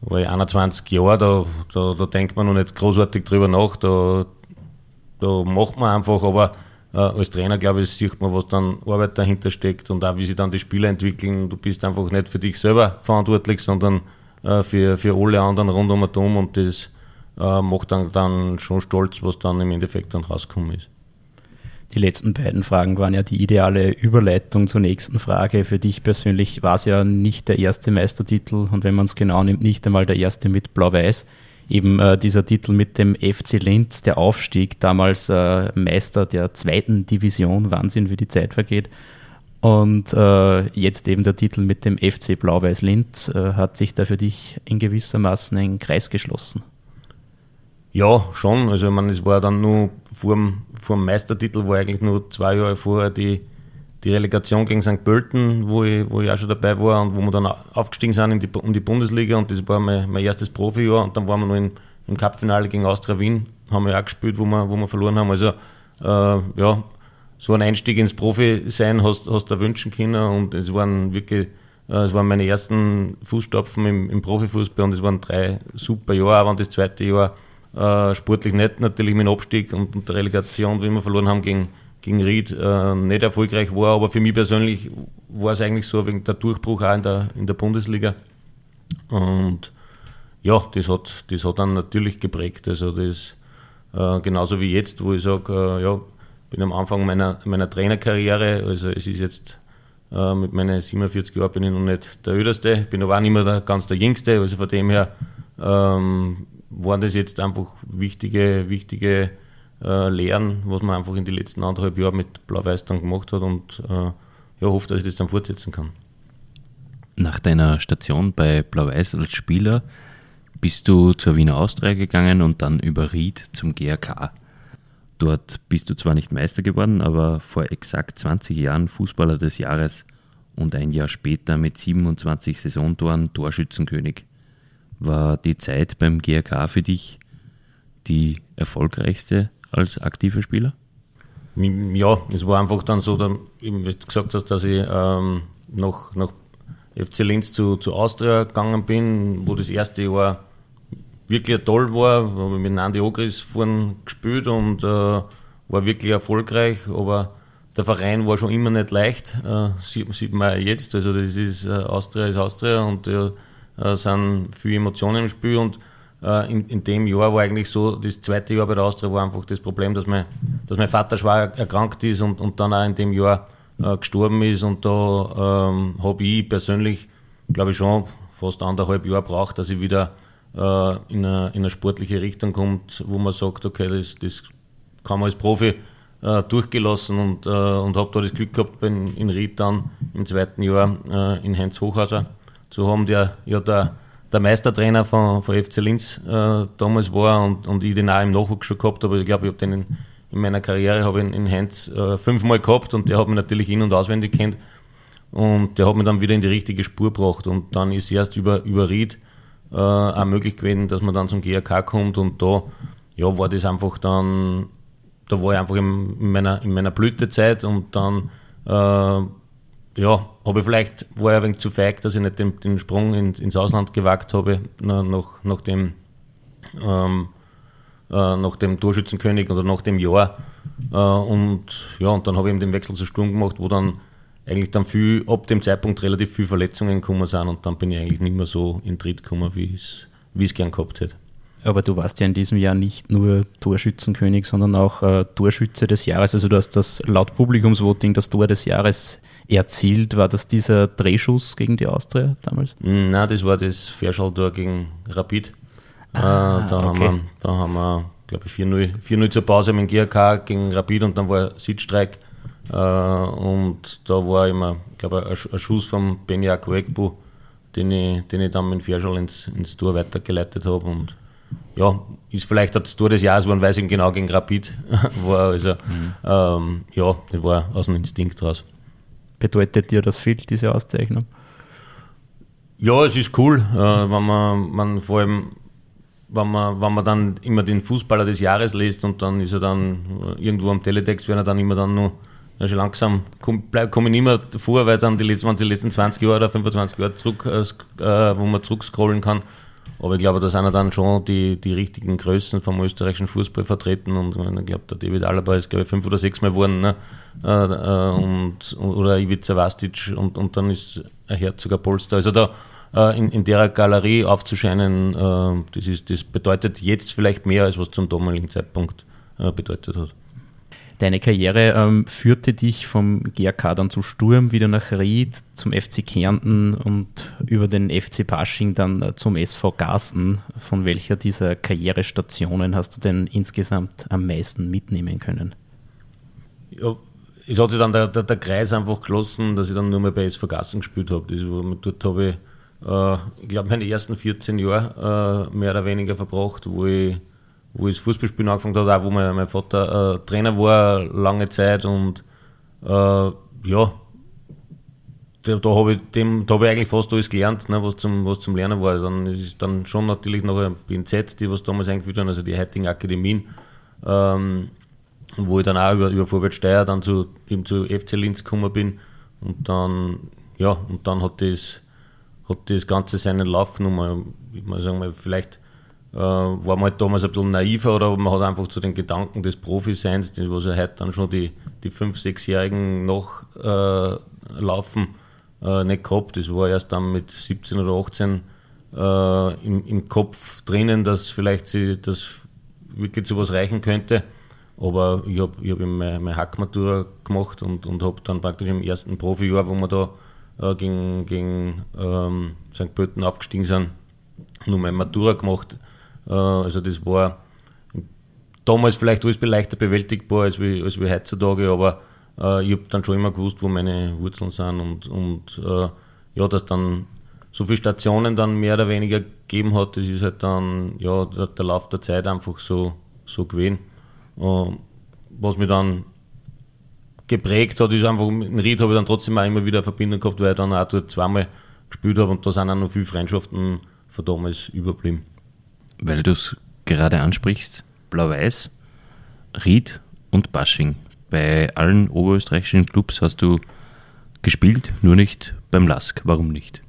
[SPEAKER 4] war ich 21 Jahre, da, da, da denkt man noch nicht großartig drüber nach. Da, da macht man einfach, aber äh, als Trainer, glaube ich, sieht man, was dann Arbeit dahinter steckt und auch, wie sich dann die Spieler entwickeln. Du bist einfach nicht für dich selber verantwortlich, sondern äh, für, für alle anderen rund um Atom und das äh, macht dann, dann schon stolz, was dann im Endeffekt dann rausgekommen ist.
[SPEAKER 3] Die letzten beiden Fragen waren ja die ideale Überleitung zur nächsten Frage. Für dich persönlich war es ja nicht der erste Meistertitel und wenn man es genau nimmt, nicht einmal der erste mit Blau-Weiß. eben äh, dieser Titel mit dem FC Linz, der Aufstieg, damals äh, Meister der zweiten Division, Wahnsinn, wie die Zeit vergeht. Und äh, jetzt eben der Titel mit dem FC Blau-Weiß Linz. Äh, hat sich da für dich in gewissermaßen ein Kreis geschlossen?
[SPEAKER 4] Ja, schon. Also, ich meine, es war dann nur vor dem, vor dem Meistertitel, war eigentlich nur zwei Jahre vorher die, die Relegation gegen St. Pölten, wo ich, wo ich auch schon dabei war und wo wir dann aufgestiegen sind in die, um die Bundesliga und das war mein, mein erstes Profijahr und dann waren wir noch in, im Cupfinale gegen Austria Wien, haben wir auch gespielt, wo wir, wo wir verloren haben. Also, äh, ja, so ein Einstieg ins Profi-Sein hast, hast du wünschen können und es waren wirklich, äh, es waren meine ersten Fußstapfen im, im Profifußball und es waren drei super Jahre, auch wenn das zweite Jahr äh, sportlich nicht natürlich mit dem Abstieg und, und, der Relegation, wie wir verloren haben gegen, gegen Ried, äh, nicht erfolgreich war, aber für mich persönlich war es eigentlich so wegen der Durchbruch auch in der, in der Bundesliga. Und ja, das hat, das hat dann natürlich geprägt, also das äh, genauso wie jetzt, wo ich sage, äh, ja, bin am Anfang meiner, meiner Trainerkarriere, also es ist jetzt äh, mit meinen 47 Jahren bin ich noch nicht der Öderste, bin aber auch nicht mehr der, ganz der Jüngste, also von dem her ähm, waren das jetzt einfach wichtige, wichtige äh, Lehren, was man einfach in den letzten anderthalb Jahren mit Blau-Weiß dann gemacht hat und äh, ja, hoffe, dass ich das dann fortsetzen kann.
[SPEAKER 2] Nach deiner Station bei Blau-Weiß als Spieler bist du zur Wiener Austria gegangen und dann über Ried zum GRK. Dort bist du zwar nicht Meister geworden, aber vor exakt 20 Jahren Fußballer des Jahres und ein Jahr später mit 27 Saisontoren Torschützenkönig. War die Zeit beim GRK für dich die erfolgreichste als aktiver Spieler?
[SPEAKER 4] Ja, es war einfach dann so, wie du gesagt hast, dass ich ähm, nach, nach FC Linz zu, zu Austria gegangen bin, wo das erste Jahr wirklich toll war. Wir haben mit Andi Ogris vorhin gespielt und äh, war wirklich erfolgreich, aber der Verein war schon immer nicht leicht, äh, sieht, sieht man jetzt. Also das ist äh, Austria ist Austria und da äh, sind viele Emotionen im Spiel und äh, in, in, dem Jahr war eigentlich so, das zweite Jahr bei der Austria war einfach das Problem, dass mein, dass mein Vater schwer erkrankt ist und, und dann auch in dem Jahr äh, gestorben ist und da ähm, habe ich persönlich, glaube ich schon, fast anderthalb Jahre braucht, dass ich wieder in, eine, in eine sportliche Richtung kommt, wo man sagt, okay, das, das kann man als Profi äh, durchgelassen und, äh, und habe da das Glück gehabt, in, in Ried dann im zweiten Jahr äh, in Heinz Hochhauser zu haben, der ja der, der Meistertrainer von, von FC Linz äh, damals war und, und ich den auch im Nachwuchs schon gehabt habe. Ich glaube, ich habe den in, in, meiner Karriere habe in, in Heinz äh, fünfmal gehabt und der hat mich natürlich in- und auswendig kennt. Und der hat mich dann wieder in die richtige Spur gebracht. Und dann ist erst über, über Ried äh, auch möglich gewesen, dass man dann zum GRK kommt und da ja, war das einfach dann, da war ich einfach in, in meiner, in meiner Blütezeit und dann äh, ja, habe ich vielleicht, war ich ein wenig zu feig, dass ich nicht den, den Sprung in, ins Ausland gewagt habe, nach, nach, dem, ähm, äh, nach dem Torschützenkönig oder nach dem Jahr. Äh, und ja, und dann habe ich eben den Wechsel zur Sturm gemacht, wo dann eigentlich dann viel, ab dem Zeitpunkt relativ viele Verletzungen gekommen sind und dann bin ich eigentlich nicht mehr so in Tritt gekommen, wie ich es gern gehabt hätte.
[SPEAKER 3] Aber du warst ja in diesem Jahr nicht nur Torschützenkönig, sondern auch äh, Torschütze des Jahres. Also du hast das laut Publikumsvoting das Tor des Jahres erzielt. War das dieser Drehschuss gegen die Austria damals?
[SPEAKER 4] Mm, nein, das war das Verschalltor gegen Rapid. Ah, äh, da, okay. haben wir, da haben wir, glaube ich, 4-0 zur Pause mit dem GRK gegen Rapid und dann war Sitzstreik äh, und da war immer, glaube ich, ein Schuss von Benjak Wegbu, den ich, den ich dann mit Ferschal ins, ins Tor weitergeleitet habe. Und ja, ist vielleicht das Tor des Jahres geworden, weil es eben genau gegen Rapid war. Also mhm. ähm, ja, das war aus dem Instinkt raus.
[SPEAKER 3] Bedeutet dir das viel, diese Auszeichnung?
[SPEAKER 4] Ja, es ist cool, äh, wenn man, man vor allem wenn man, wenn man dann immer den Fußballer des Jahres liest und dann ist er dann irgendwo am Teletext, wenn er dann immer dann nur ja, langsam komme komm ich nicht mehr vor, weil dann die letzten, die letzten 20 Jahre oder 25 Jahre zurück, äh, äh, wo man zurückscrollen kann. Aber ich glaube, da sind dann schon die, die richtigen Größen vom österreichischen Fußball vertreten. Und ich glaube, der David Alaba ist, glaube ich, fünf oder sechs Mal geworden. Ne? Äh, äh, und, oder Ivica Vastic und, und dann ist ein Herzoger Polster. Also da in, in der Galerie aufzuscheinen, das, ist, das bedeutet jetzt vielleicht mehr, als was zum damaligen Zeitpunkt bedeutet hat.
[SPEAKER 3] Deine Karriere ähm, führte dich vom GRK dann zu Sturm, wieder nach Ried, zum FC Kärnten und über den FC Pasching dann äh, zum SV Garsten. Von welcher dieser Karrierestationen hast du denn insgesamt am meisten mitnehmen können?
[SPEAKER 4] Ja, es hat sich dann der, der, der, Kreis einfach geschlossen, dass ich dann nur mehr bei SV Garsten gespielt habe. dort habe ich, äh, ich glaube, meine ersten 14 Jahre äh, mehr oder weniger verbracht, wo ich wo ich das Fußballspielen angefangen habe, auch wo mein, mein Vater äh, Trainer war lange Zeit und äh, ja, da, da habe ich, hab ich eigentlich fast alles gelernt, ne, was, zum, was zum Lernen war. Dann ist dann schon natürlich ein BNZ, die was damals eingeführt haben, also die heutigen Akademien, ähm, wo ich dann auch über, über Vorwärtssteier dann zu, eben zu FC Linz gekommen bin und dann, ja, und dann hat das, hat das Ganze seinen Lauf genommen. Ich muss sagen, vielleicht äh, war man halt damals ein bisschen naiver oder man hat einfach zu den Gedanken des Profiseins, was ja heute dann schon die, die 5-, 6-Jährigen noch äh, laufen, äh, nicht gehabt. Das war erst dann mit 17 oder 18 äh, im, im Kopf drinnen, dass vielleicht sie das wirklich zu was reichen könnte. Aber ich habe ich hab meine, meine Hackmatur gemacht und, und habe dann praktisch im ersten Profijahr, wo wir da äh, gegen, gegen ähm, St. Pölten aufgestiegen sind, nur meine Matura gemacht. Äh, also das war damals vielleicht alles leichter bewältigbar als wie, als wie heutzutage, aber äh, ich habe dann schon immer gewusst, wo meine Wurzeln sind und, und äh, ja, dass dann so viele Stationen dann mehr oder weniger gegeben hat, das ist halt dann ja, der, der Lauf der Zeit einfach so, so gewesen. Äh, was mich dann geprägt hat, ist einfach, mit Ried habe ich dann trotzdem auch immer wieder eine Verbindung gehabt, weil ich dann auch dort zweimal gespielt habe und da sind auch noch viele Freundschaften von damals überblieben
[SPEAKER 2] weil du es gerade ansprichst, Blau-Weiß, Ried und Basching. Bei allen oberösterreichischen Clubs hast du gespielt, nur nicht beim Lask. Warum nicht?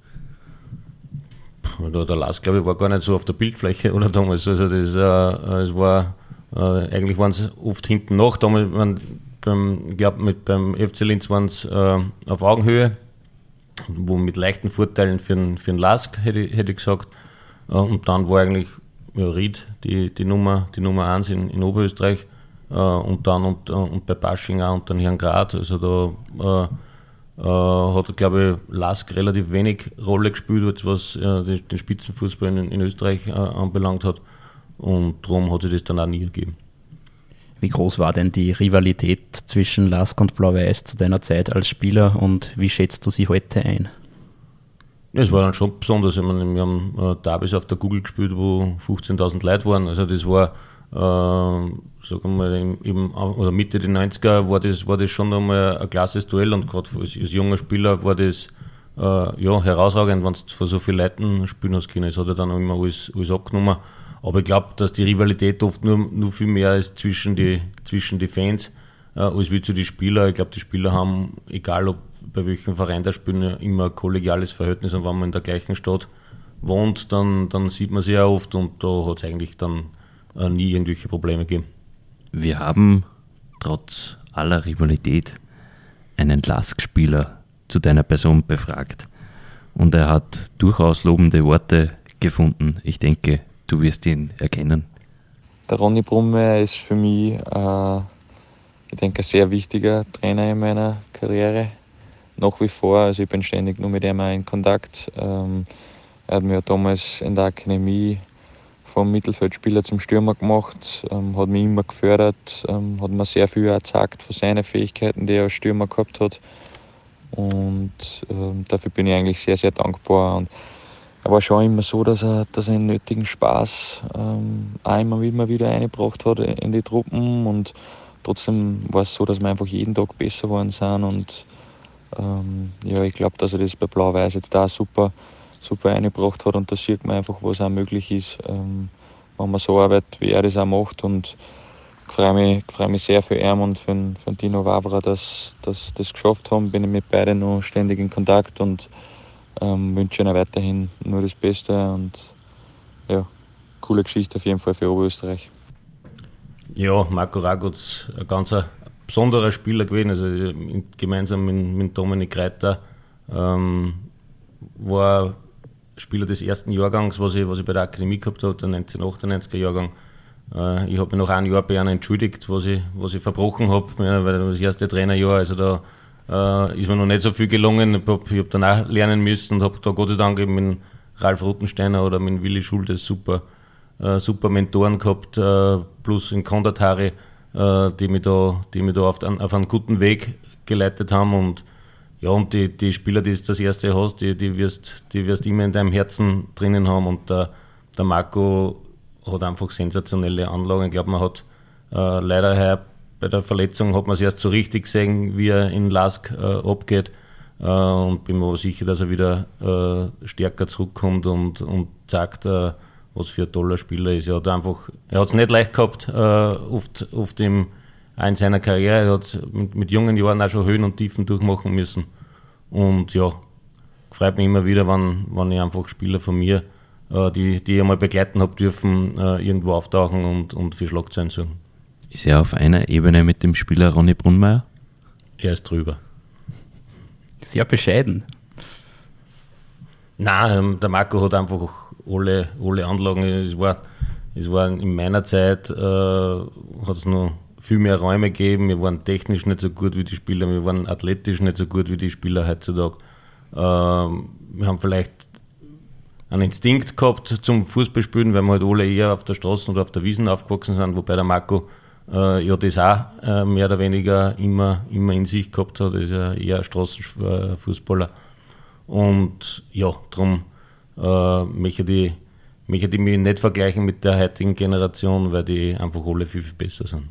[SPEAKER 4] Der, Lask, glaube ich, war gar nicht so auf der Bildfläche oder damals. Also das, äh, es war äh, eigentlich waren es oft hinten nach. Damals, man, beim, ich glaube, beim FC Linz waren es äh, auf Augenhöhe, wo mit leichten Vorteilen für den, für Lask, hätte, hätte ich gesagt. Äh, und dann war eigentlich Ried, die, die, Nummer, die Nummer 1 in, in Oberösterreich äh, und dann und, äh, und bei Basching auch und dann hier in Grad. Also da äh, äh, hat, glaube ich, Lask relativ wenig Rolle gespielt, was äh, den, den, Spitzenfußball in, in Österreich äh, anbelangt hat. Und darum hat sich das dann auch nie ergeben.
[SPEAKER 3] Wie groß war denn die Rivalität zwischen Lask und Blau-Weiß zu deiner Zeit als Spieler und wie schätzt du sie heute ein?
[SPEAKER 4] Es war dann schon besonders. Ich meine, wir haben äh, Derbys auf der Google gespielt, wo 15.000 Leute waren. Also das war, äh, sagen wir mal, eben, oder Mitte der 90er war das, war das schon einmal ein klasses Duell und gerade als, als, junger Spieler war das äh, ja, herausragend, wenn du vor so vielen Leuten spielen hast können. Das hat er dann immer alles, alles abgenommen. Aber ich glaube, dass die Rivalität oft nur, nur viel mehr ist zwischen die, zwischen die Fans äh, als wie zu den Spielern. Ich glaube, die Spieler haben, egal ob bei welchem Verein der spielt, immer ein kollegiales Verhältnis und wenn man in der gleichen Stadt wohnt, dann, dann sieht man sie ja oft und da hat es eigentlich dann äh, nie irgendwelche Probleme gegeben.
[SPEAKER 2] Wir haben trotz aller Rivalität einen Lask-Spieler zu deiner Person befragt und er hat durchaus lobende Worte gefunden. Ich denke, du wirst ihn erkennen.
[SPEAKER 5] Der Ronny Brumme ist für mich, äh, ich denke, ein sehr wichtiger Trainer in meiner Karriere nach wie vor. Also ich bin ständig nur mit ihm in Kontakt. Ähm, er hat mir damals in der Akademie vom Mittelfeldspieler zum Stürmer gemacht, ähm, hat mich immer gefördert, ähm, hat mir sehr viel gezeigt von seinen Fähigkeiten, die er als Stürmer gehabt hat. Und ähm, dafür bin ich eigentlich sehr, sehr dankbar. Und er war schon immer so, dass er, dass er einen nötigen Spaß ähm, auch immer, immer wieder eingebracht hat in die Truppen. Und trotzdem war es so, dass wir einfach jeden Tag besser geworden sind. Und ähm, ja, ich glaube, dass er das bei Blau-Weiß jetzt da super, super eingebracht hat und da sieht man einfach, was auch möglich ist, ähm, wenn man so arbeitet, wie er das auch macht. Und ich freue mich, ich freue mich sehr für ihn und für, für Dino Wavra, dass, dass das geschafft haben. Bin ich mit beiden noch ständig in Kontakt und ähm, wünsche ihnen weiterhin nur das Beste und ja, coole Geschichte auf jeden Fall für Oberösterreich.
[SPEAKER 4] Ja, Marco Raguz, ein ganzer besonderer Spieler gewesen, also äh, gemeinsam mit, mit Dominik Reiter ähm, war Spieler des ersten Jahrgangs, was ich, was ich bei der Akademie gehabt habe, der 1998er Jahrgang. äh, ich habe mich nach einem Jahr bei einem entschuldigt, was ich, was ich verbrochen habe, ja, weil das erste Trainerjahr, also da äh, ist mir noch nicht so viel gelungen. Ich habe hab dann auch lernen müssen und habe da Gott sei Dank eben mit Ralf Rottensteiner oder mit Willi Schultes super, äh, super Mentoren gehabt, äh, plus in Kondatari, die mich da, die mich da auf, auf einen guten Weg geleitet haben und ja, und die, die Spieler, die du das erste hast, die, die, wirst, die wirst immer in deinem Herzen drinnen haben. Und der, der Marco hat einfach sensationelle Anlagen. Ich glaube, man hat äh, leider heuer bei der Verletzung hat man es erst so richtig gesehen, wie er in Lask äh, abgeht. Äh, und bin mir sicher, dass er wieder äh, stärker zurückkommt und, und äh, was für ein toller Spieler ist. Er hat einfach, er hat es nicht leicht gehabt, äh, oft, oft im, in seiner Karriere. Er hat mit, mit, jungen Jahren auch schon Höhen und Tiefen durchmachen müssen. Und ja, freut mich immer wieder, wenn, wenn ich einfach Spieler von mir äh, die, die ich einmal begleiten habe dürfen, äh, irgendwo auftauchen und, und für Schlagzeilen suchen.
[SPEAKER 2] Ist er auf einer Ebene mit dem Spieler Ronny Brunmeier?
[SPEAKER 4] Er ist drüber.
[SPEAKER 3] Sehr bescheiden.
[SPEAKER 4] Nein, ähm, der Marco hat einfach alle, alle Anlagen. Es war, es war in meiner Zeit, äh, hat es noch viel mehr Räume gegeben. Wir waren technisch nicht so gut wie die Spieler, wir waren athletisch nicht so gut wie die Spieler heutzutage. Ähm, wir haben vielleicht einen Instinkt gehabt zum Fußballspielen, weil wir halt alle eher auf der Straße oder auf der Wiesen aufgewachsen sind, wobei der Marco äh, ja das auch äh, mehr oder weniger immer, immer in sich gehabt hat. Er ist ja eher Straßenfußballer. Und ja, darum äh, möchte, ich, möchte ich mich nicht vergleichen mit der heutigen Generation, weil die einfach alle viel, viel besser sind.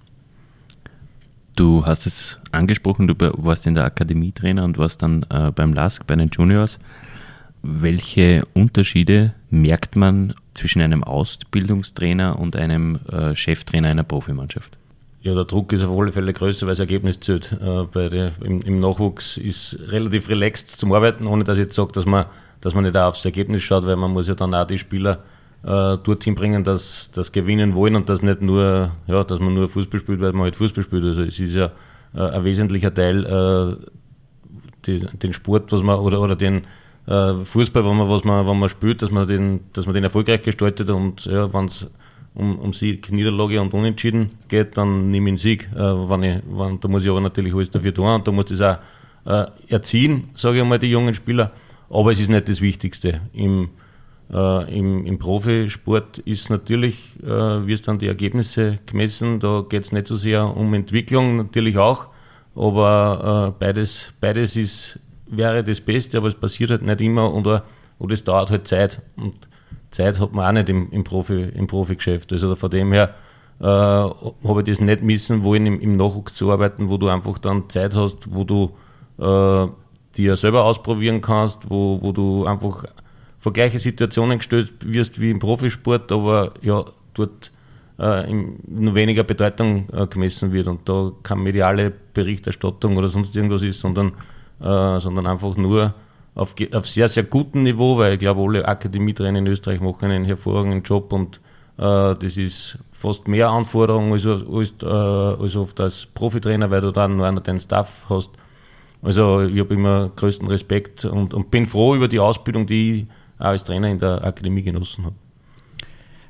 [SPEAKER 2] Du hast es angesprochen, du warst in der Akademie Trainer und warst dann äh, beim LASK bei den Juniors. Welche Unterschiede merkt man zwischen einem Ausbildungstrainer und einem äh, Cheftrainer einer Profimannschaft?
[SPEAKER 4] Ja, der Druck ist auf alle Fälle größer, weil das Ergebnis zählt. Äh, bei der, im, im, Nachwuchs ist relativ relaxed zum Arbeiten, ohne dass ich jetzt sage, dass man, dass man nicht auch aufs Ergebnis schaut, weil man muss ja dann auch die Spieler äh, dorthin bringen, dass das gewinnen wollen und dass nicht nur, ja, dass man nur Fußball spielt, weil man halt Fußball spielt. Also es ist ja äh, ein wesentlicher Teil, äh, die, den Sport, was man oder, oder den äh, Fußball, wenn man, was man, wenn man spielt, dass man den, dass man den erfolgreich gestaltet und ja, wenn es um, um Sieg, Niederlage und Unentschieden geht, dann nehme ich einen Sieg. Äh, wenn ich, wenn, da muss ich aber natürlich alles dafür tun und da muss ich das auch äh, erziehen, sage ich einmal, die jungen Spieler. Aber es ist nicht das Wichtigste. Im, äh, im, im Profisport ist natürlich, äh, wirst dann die Ergebnisse gemessen. Da geht es nicht so sehr um Entwicklung, natürlich auch. Aber äh, beides, beides ist, wäre das Beste, aber es passiert halt nicht immer oder, oder es dauert halt Zeit. Und Zeit hat man auch nicht im, im, Profi, im Profigeschäft. Also von dem her äh, habe ich das nicht missen wollen, im, im, Nachwuchs zu arbeiten, wo du einfach dann Zeit hast, wo du äh, dir selber ausprobieren kannst, wo, wo du einfach vor gleiche Situationen gestellt wirst wie im Profisport, aber ja, dort äh, nur weniger Bedeutung äh, gemessen wird und da keine mediale Berichterstattung oder sonst irgendwas ist, sondern, äh, sondern einfach nur auf, auf sehr, sehr gutem Niveau, weil ich glaube, alle Akademietrainer in Österreich machen einen hervorragenden Job und äh, das ist fast mehr Anforderungen als, als, äh, als oft als Profitrainer, weil du dann nur einen deinen Staff hast. Also ich habe immer größten Respekt und, und bin froh über die Ausbildung, die ich auch als Trainer in der Akademie genossen habe.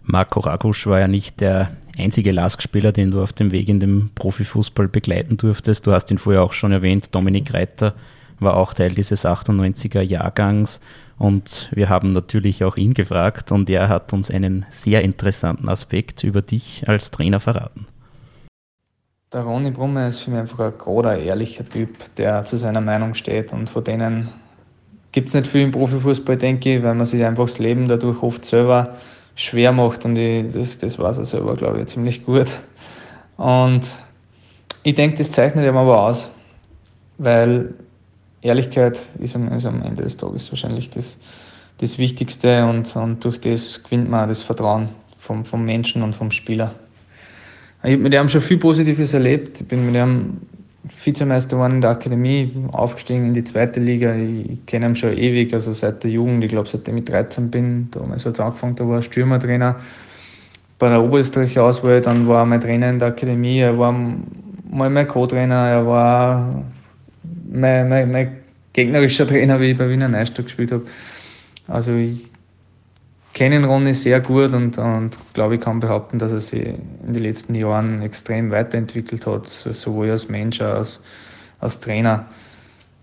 [SPEAKER 3] Marco Ragusch war ja nicht der einzige Lask-Spieler, den du auf dem Weg in den Profifußball begleiten durftest. Du hast ihn vorher auch schon erwähnt, Dominik Reiter war auch Teil dieses 98er Jahrgangs und wir haben natürlich auch ihn gefragt und er hat uns einen sehr interessanten Aspekt über dich als Trainer verraten.
[SPEAKER 6] Der Ronny Brumme ist für mich einfach ein großer, ehrlicher Typ, der zu seiner Meinung steht und von denen gibt es nicht viel im Profifußball, denke ich, weil man sich einfach das Leben dadurch oft selber schwer macht und ich, das, das weiß er selber, glaube ich, ziemlich gut. Und ich denke, das zeichnet ihm aber aus, weil Ehrlichkeit ist am, ist am Ende des Tages wahrscheinlich das, das Wichtigste und, und durch das gewinnt man das Vertrauen vom, vom Menschen und vom Spieler. Ich habe mit ihm schon viel Positives erlebt. Ich bin mit ihm Vizemeister geworden in der Akademie, aufgestiegen in die zweite Liga. Ich, kenne ihn schon ewig, also seit der Jugend, ich glaube seitdem ich 13 bin. Damals hat es angefangen, da war er Stürmertrainer bei der Oberösterreicher Auswahl. Dann war er mein Trainer in der Akademie, er war mal mein Co-Trainer, er war mein, mein, mein gegnerischer Trainer, wie ich bei Wiener Neustadt gespielt habe. Also ich kennen Ronny sehr gut und, und glaube, ich kann behaupten, dass er sich in den letzten Jahren extrem weiterentwickelt hat, sowohl als Mensch als, als Trainer.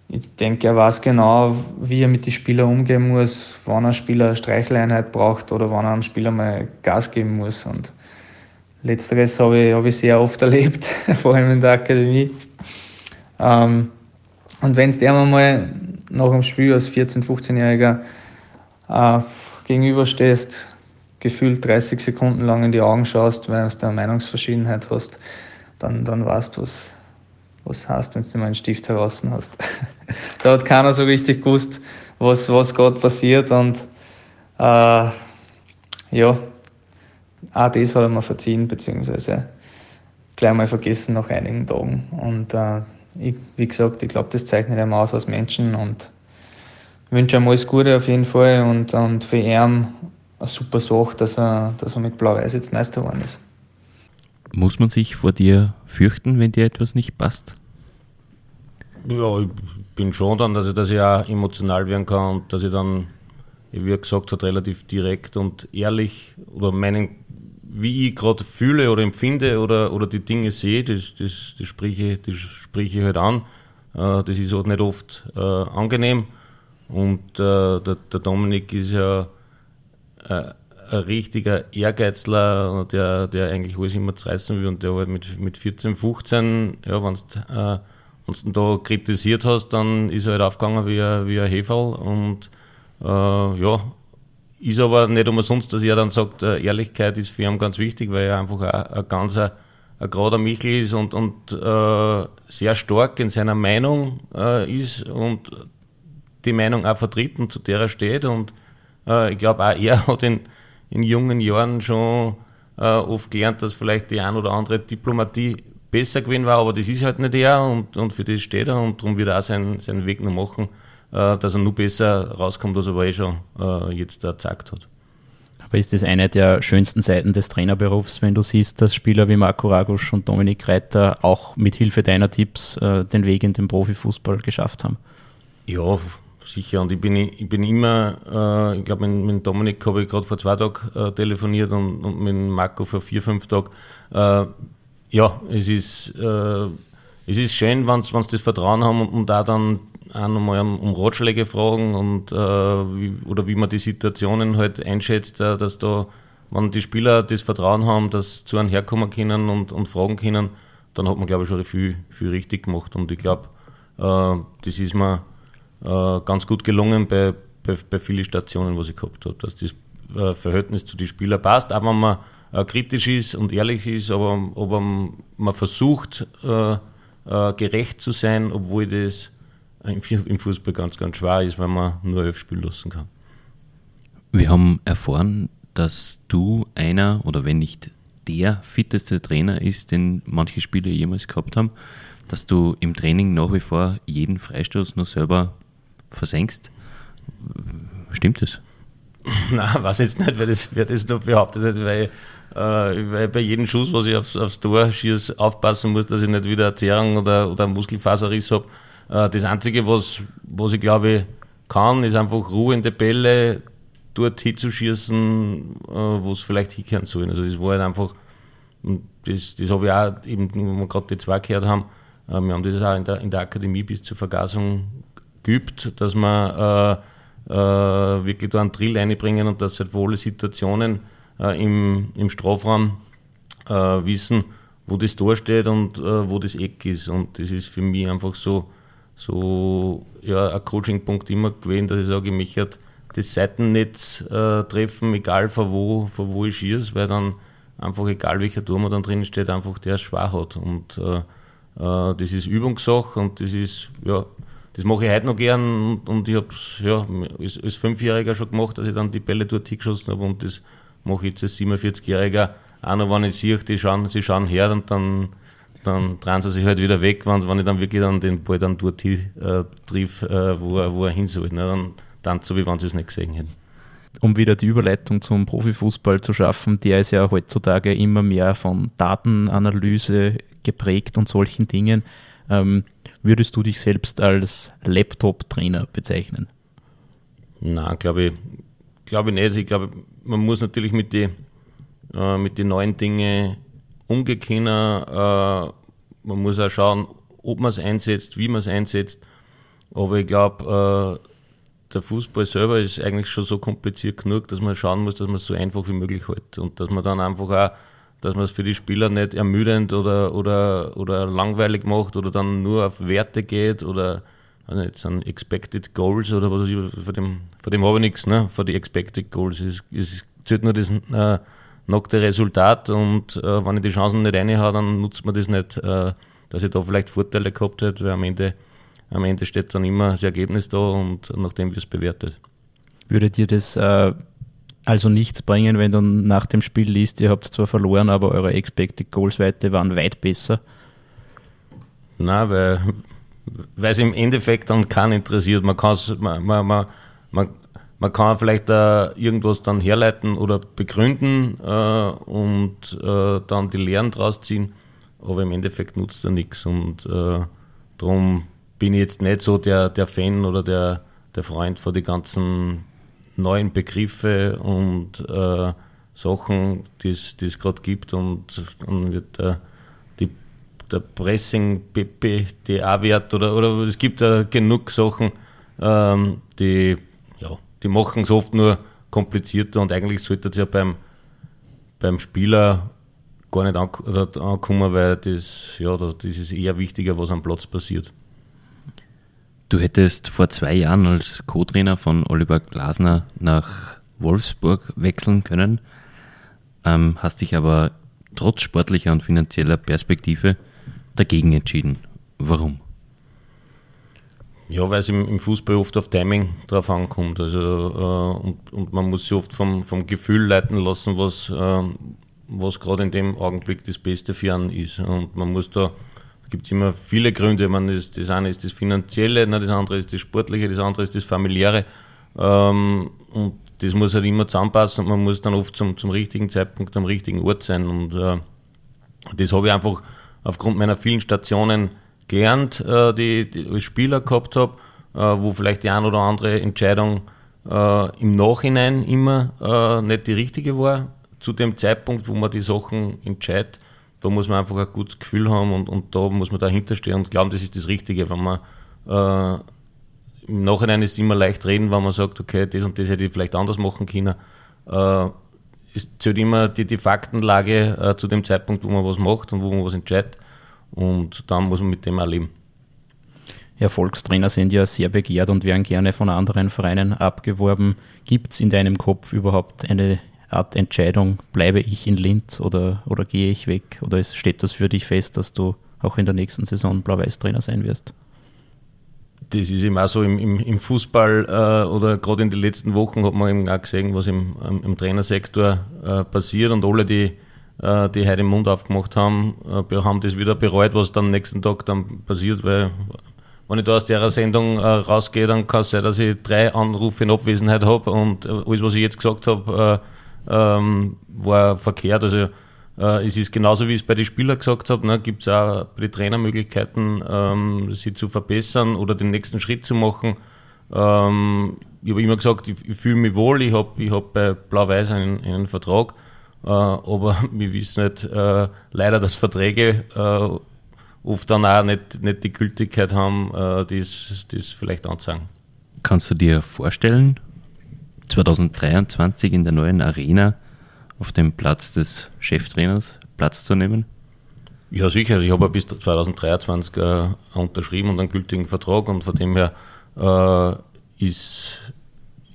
[SPEAKER 6] Ich denke, er weiß genau, wie er mit den Spielern umgehen muss, wann ein Spieler eine Streicheleinheit braucht oder wann er einem Spieler mal Gas geben muss. Und letzteres habe ich, habe ich sehr oft erlebt, vor allem in der Akademie. Ähm, und wenn es dir mal nach dem Spiel als 14-, 15-Jähriger äh, gegenüberstehst, gefühlt 30 Sekunden lang in die Augen schaust, weil du eine Meinungsverschiedenheit hast, dann, dann weißt du, was, was heißt, wenn du mal einen Stift heraus hast. da hat keiner so richtig gewusst, was, was gerade passiert und äh, ja, auch das hat er mir verziehen, beziehungsweise gleich mal vergessen nach einigen Tagen. Und äh, ich, wie gesagt, ich glaube, das zeichnet ihn aus als Menschen und wünsche ihm alles Gute auf jeden Fall und, und für ihn eine super Sache, dass er, dass er mit Blau-Weiß jetzt Meister geworden ist.
[SPEAKER 2] Muss man sich vor dir fürchten, wenn dir etwas nicht passt?
[SPEAKER 4] Ja, ich bin schon dann, dass ich, dass ich auch emotional werden kann und dass ich dann, wie er gesagt hat, relativ direkt und ehrlich oder meinen, wie ich gerade fühle oder empfinde oder, oder die Dinge sehe, das, das, das, spreche, das spreche ich halt an. Äh, das ist halt nicht oft äh, angenehm. Und äh, der, der, Dominik ist ja äh, ein richtiger Ehrgeizler, der, der eigentlich alles immer zerreißen will und der halt mit, mit 14, 15, ja, wenn du äh, da kritisiert hast, dann ist er halt aufgegangen wie ein, wie ein Heferl und äh, ja, ist aber nicht umsonst, dass er dann sagt, äh, Ehrlichkeit ist für ihn ganz wichtig, weil er einfach ein, ein ganz ein, ein gerader Michel ist und, und äh, sehr stark in seiner Meinung äh, ist und die Meinung auch vertritt und zu der er steht. Und äh, ich glaube, auch er hat in, in jungen Jahren schon äh, oft gelernt, dass vielleicht die ein oder andere Diplomatie besser gewesen war, aber das ist halt nicht er und, und für das steht er und darum wird er auch seinen, seinen Weg noch machen, äh, dass er nur besser rauskommt, als er eh schon äh, jetzt gezeigt hat.
[SPEAKER 3] Aber ist das eine der schönsten Seiten des Trainerberufs, wenn du siehst, dass Spieler wie Marco Ragusch und Dominik Reiter auch mit Hilfe deiner Tipps äh, den Weg in den Profifußball geschafft haben?
[SPEAKER 4] Ja, sicher. Und ich bin, ich bin immer, äh, ich glaube, mit, mit Dominik habe ich gerade vor zwei Tagen äh, telefoniert und, und, mit Marco vor vier, fünf Tagen. Äh, ja, es ist, äh, es ist schön, wenn sie das Vertrauen haben und, und da dann auch nochmal um, um Ratschläge fragen und äh, wie, oder wie man die Situationen halt einschätzt, äh, dass da, wenn die Spieler das Vertrauen haben, dass zu einem herkommen können und, und fragen können, dann hat man, glaube ich, schon viel, viel richtig gemacht. Und ich glaube, das ist mir äh, ganz gut gelungen bei, bei, bei vielen Stationen, was ich gehabt habe, dass das äh, Verhältnis zu den Spielern passt, auch wenn man äh, kritisch ist und ehrlich ist, aber, aber man versucht äh, äh, gerecht zu sein, obwohl das im Fußball ganz, ganz schwer ist, weil man nur elf spielen lassen kann.
[SPEAKER 2] Wir haben erfahren, dass du einer oder wenn nicht der fitteste Trainer ist, den manche Spieler jemals gehabt haben, dass du im Training nach wie vor jeden Freistoß nur selber versenkst. Stimmt das?
[SPEAKER 4] Nein, weiß jetzt nicht, wer das, wer das noch behauptet weil, äh, weil bei jedem Schuss, was ich aufs, aufs Tor schieße, aufpassen muss, dass ich nicht wieder eine Zerrung oder, oder einen Muskelfaserriss habe. Äh, das Einzige, was, was ich glaube kann, ist einfach ruhende Bälle dort hinzuschießen, äh, wo es vielleicht hinkehren sollen. Also das war halt einfach, das, das habe ich auch eben, wo wir gerade die zwei gehört haben, äh, wir haben das auch in der, in der Akademie bis zur Vergasung gibt, dass man äh, äh, wirklich da einen Drill einbringen und dass halt wohle Situationen äh, im, im Strafraum äh, wissen, wo das Tor steht und äh, wo das Eck ist. Und das ist für mich einfach so, so ja, ein Coaching-Punkt immer gewesen, dass ich sage, ich möchte das Seitennetz äh, treffen, egal von wo, von wo ich schieße, weil dann einfach egal welcher Turm dann drin steht, einfach der es schwach hat. Und äh, äh, das ist Übungssache und das ist, ja, das mache ich heute noch gern und, und ich habe es ja, als, als Fünfjähriger schon gemacht, dass ich dann die Bälle dort hingeschossen habe und das mache ich jetzt als 47-Jähriger auch noch, wenn ich sehe, die schauen, sie schauen her und dann, dann drehen sie sich halt wieder weg, wenn, wenn ich dann wirklich dann den Ball dann dort hin, äh, triff, äh, wo, er, wo er hin soll. Ne? Dann, dann so, wie wenn sie es nicht gesehen hätten.
[SPEAKER 3] Um wieder die Überleitung zum Profifußball zu schaffen, der ist ja heutzutage immer mehr von Datenanalyse geprägt und solchen Dingen. Ähm, würdest du dich selbst als Laptop-Trainer bezeichnen?
[SPEAKER 4] Na, glaube ich, glaube ich nicht. Ich glaube, man muss natürlich mit den äh, den neuen Dingen umgehen. Äh, man muss auch schauen, ob man es einsetzt, wie man es einsetzt. Aber ich glaube, äh, der Fußball selber ist eigentlich schon so kompliziert genug, dass man schauen muss, dass man es so einfach wie möglich hält. Und dass man dann einfach auch, dass man es für die Spieler nicht ermüdend oder, oder, oder langweilig macht oder dann nur auf Werte geht oder also an Expected Goals oder was ich, von dem, von dem habe ich nichts, ne? Von die Expected Goals. Es, es zählt nur das äh, nackte Resultat und äh, wenn ich die Chancen nicht reinhaue, dann nutzt man das nicht, äh, dass ich da vielleicht Vorteile gehabt hätte, weil am Ende am Ende steht dann immer das Ergebnis da und nachdem wir es bewertet.
[SPEAKER 3] Würde dir das äh, also nichts bringen, wenn du nach dem Spiel liest, ihr habt zwar verloren, aber eure Expected Goals Weite waren weit besser?
[SPEAKER 4] Weil, weil es im Endeffekt dann keinen interessiert. Man, man, man, man, man, man kann vielleicht äh, irgendwas dann herleiten oder begründen äh, und äh, dann die Lehren draus ziehen, aber im Endeffekt nutzt er nichts und äh, darum bin ich jetzt nicht so der, der Fan oder der, der Freund von den ganzen neuen Begriffe und äh, Sachen, die es gerade gibt. Und dann wird der, die, der Pressing PPDA-Wert oder, oder es gibt ja genug Sachen, ähm, die, ja, die machen es oft nur komplizierter und eigentlich sollte es ja beim, beim Spieler gar nicht ankommen, weil das, ja, das ist eher wichtiger, was am Platz passiert.
[SPEAKER 2] Du hättest vor zwei Jahren als Co-Trainer von Oliver Glasner nach Wolfsburg wechseln können, ähm, hast dich aber trotz sportlicher und finanzieller Perspektive dagegen entschieden. Warum?
[SPEAKER 4] Ja, weil es im, im, Fußball oft auf Timing drauf ankommt. Also, äh, und, und, man muss sich oft vom, vom Gefühl leiten lassen, was, äh, was gerade in dem Augenblick das Beste für einen ist. Und man muss da gibt immer viele Gründe. meine, das, das, eine ist das Finanzielle, das andere ist das Sportliche, das andere ist das Familiäre. Ähm, und das muss halt immer zusammenpassen und man muss dann oft zum, zum richtigen Zeitpunkt am richtigen Ort sein. Und äh, das habe ich einfach aufgrund meiner vielen Stationen gelernt, äh, die, die ich als Spieler gehabt habe, äh, wo vielleicht die eine oder andere Entscheidung äh, im Nachhinein immer äh, nicht die richtige war. Zu dem Zeitpunkt, wo man die Sachen entscheidet, da muss man einfach ein gutes Gefühl haben und, und da muss man dahinter stehen und glauben, das ist das Richtige. Wenn man äh, im Nachhinein ist es immer leicht reden, wenn man sagt, okay, das und das hätte ich vielleicht anders machen können. Äh, es zählt immer die, die Faktenlage äh, zu dem Zeitpunkt, wo man was macht und wo man was entscheidet. Und dann muss man mit dem auch leben.
[SPEAKER 3] Erfolgstrainer sind ja sehr begehrt und werden gerne von anderen Vereinen abgeworben. Gibt es in deinem Kopf überhaupt eine Art Entscheidung, bleibe ich in Linz oder, oder gehe ich weg? Oder steht das für dich fest, dass du auch in der nächsten Saison Blau-Weiß-Trainer sein wirst?
[SPEAKER 4] Das ist auch so im, im, im Fußball äh, oder gerade in den letzten Wochen hat man eben auch gesehen, was im, im Trainersektor äh, passiert und alle, die, äh, die heute den Mund aufgemacht haben, äh, haben das wieder bereut, was dann am nächsten Tag dann passiert, weil wenn ich da aus der Sendung äh, rausgehe, dann kann es sein, dass ich drei Anrufe in Abwesenheit habe und äh, alles, was ich jetzt gesagt habe, ähm, war verkehrt. Also äh, es ist genauso, wie ich es bei den Spielern gesagt habe, ne, gibt es auch bei den Trainermöglichkeiten, ähm, sie zu verbessern oder den nächsten Schritt zu machen. Ähm, ich habe immer gesagt, ich, ich fühle mich wohl, ich habe ich hab bei Blau-Weiß einen, einen Vertrag, äh, aber wir wissen nicht, äh, leider, dass Verträge äh, oft dann auch nicht, nicht die Gültigkeit haben, äh, die es vielleicht anzeigen.
[SPEAKER 2] Kannst du dir vorstellen, 2023 in der neuen Arena auf dem Platz des Cheftrainers Platz zu nehmen?
[SPEAKER 4] Ja, sicher. Ich habe bis 2023 äh, unterschrieben und einen gültigen Vertrag und von dem her äh, ist,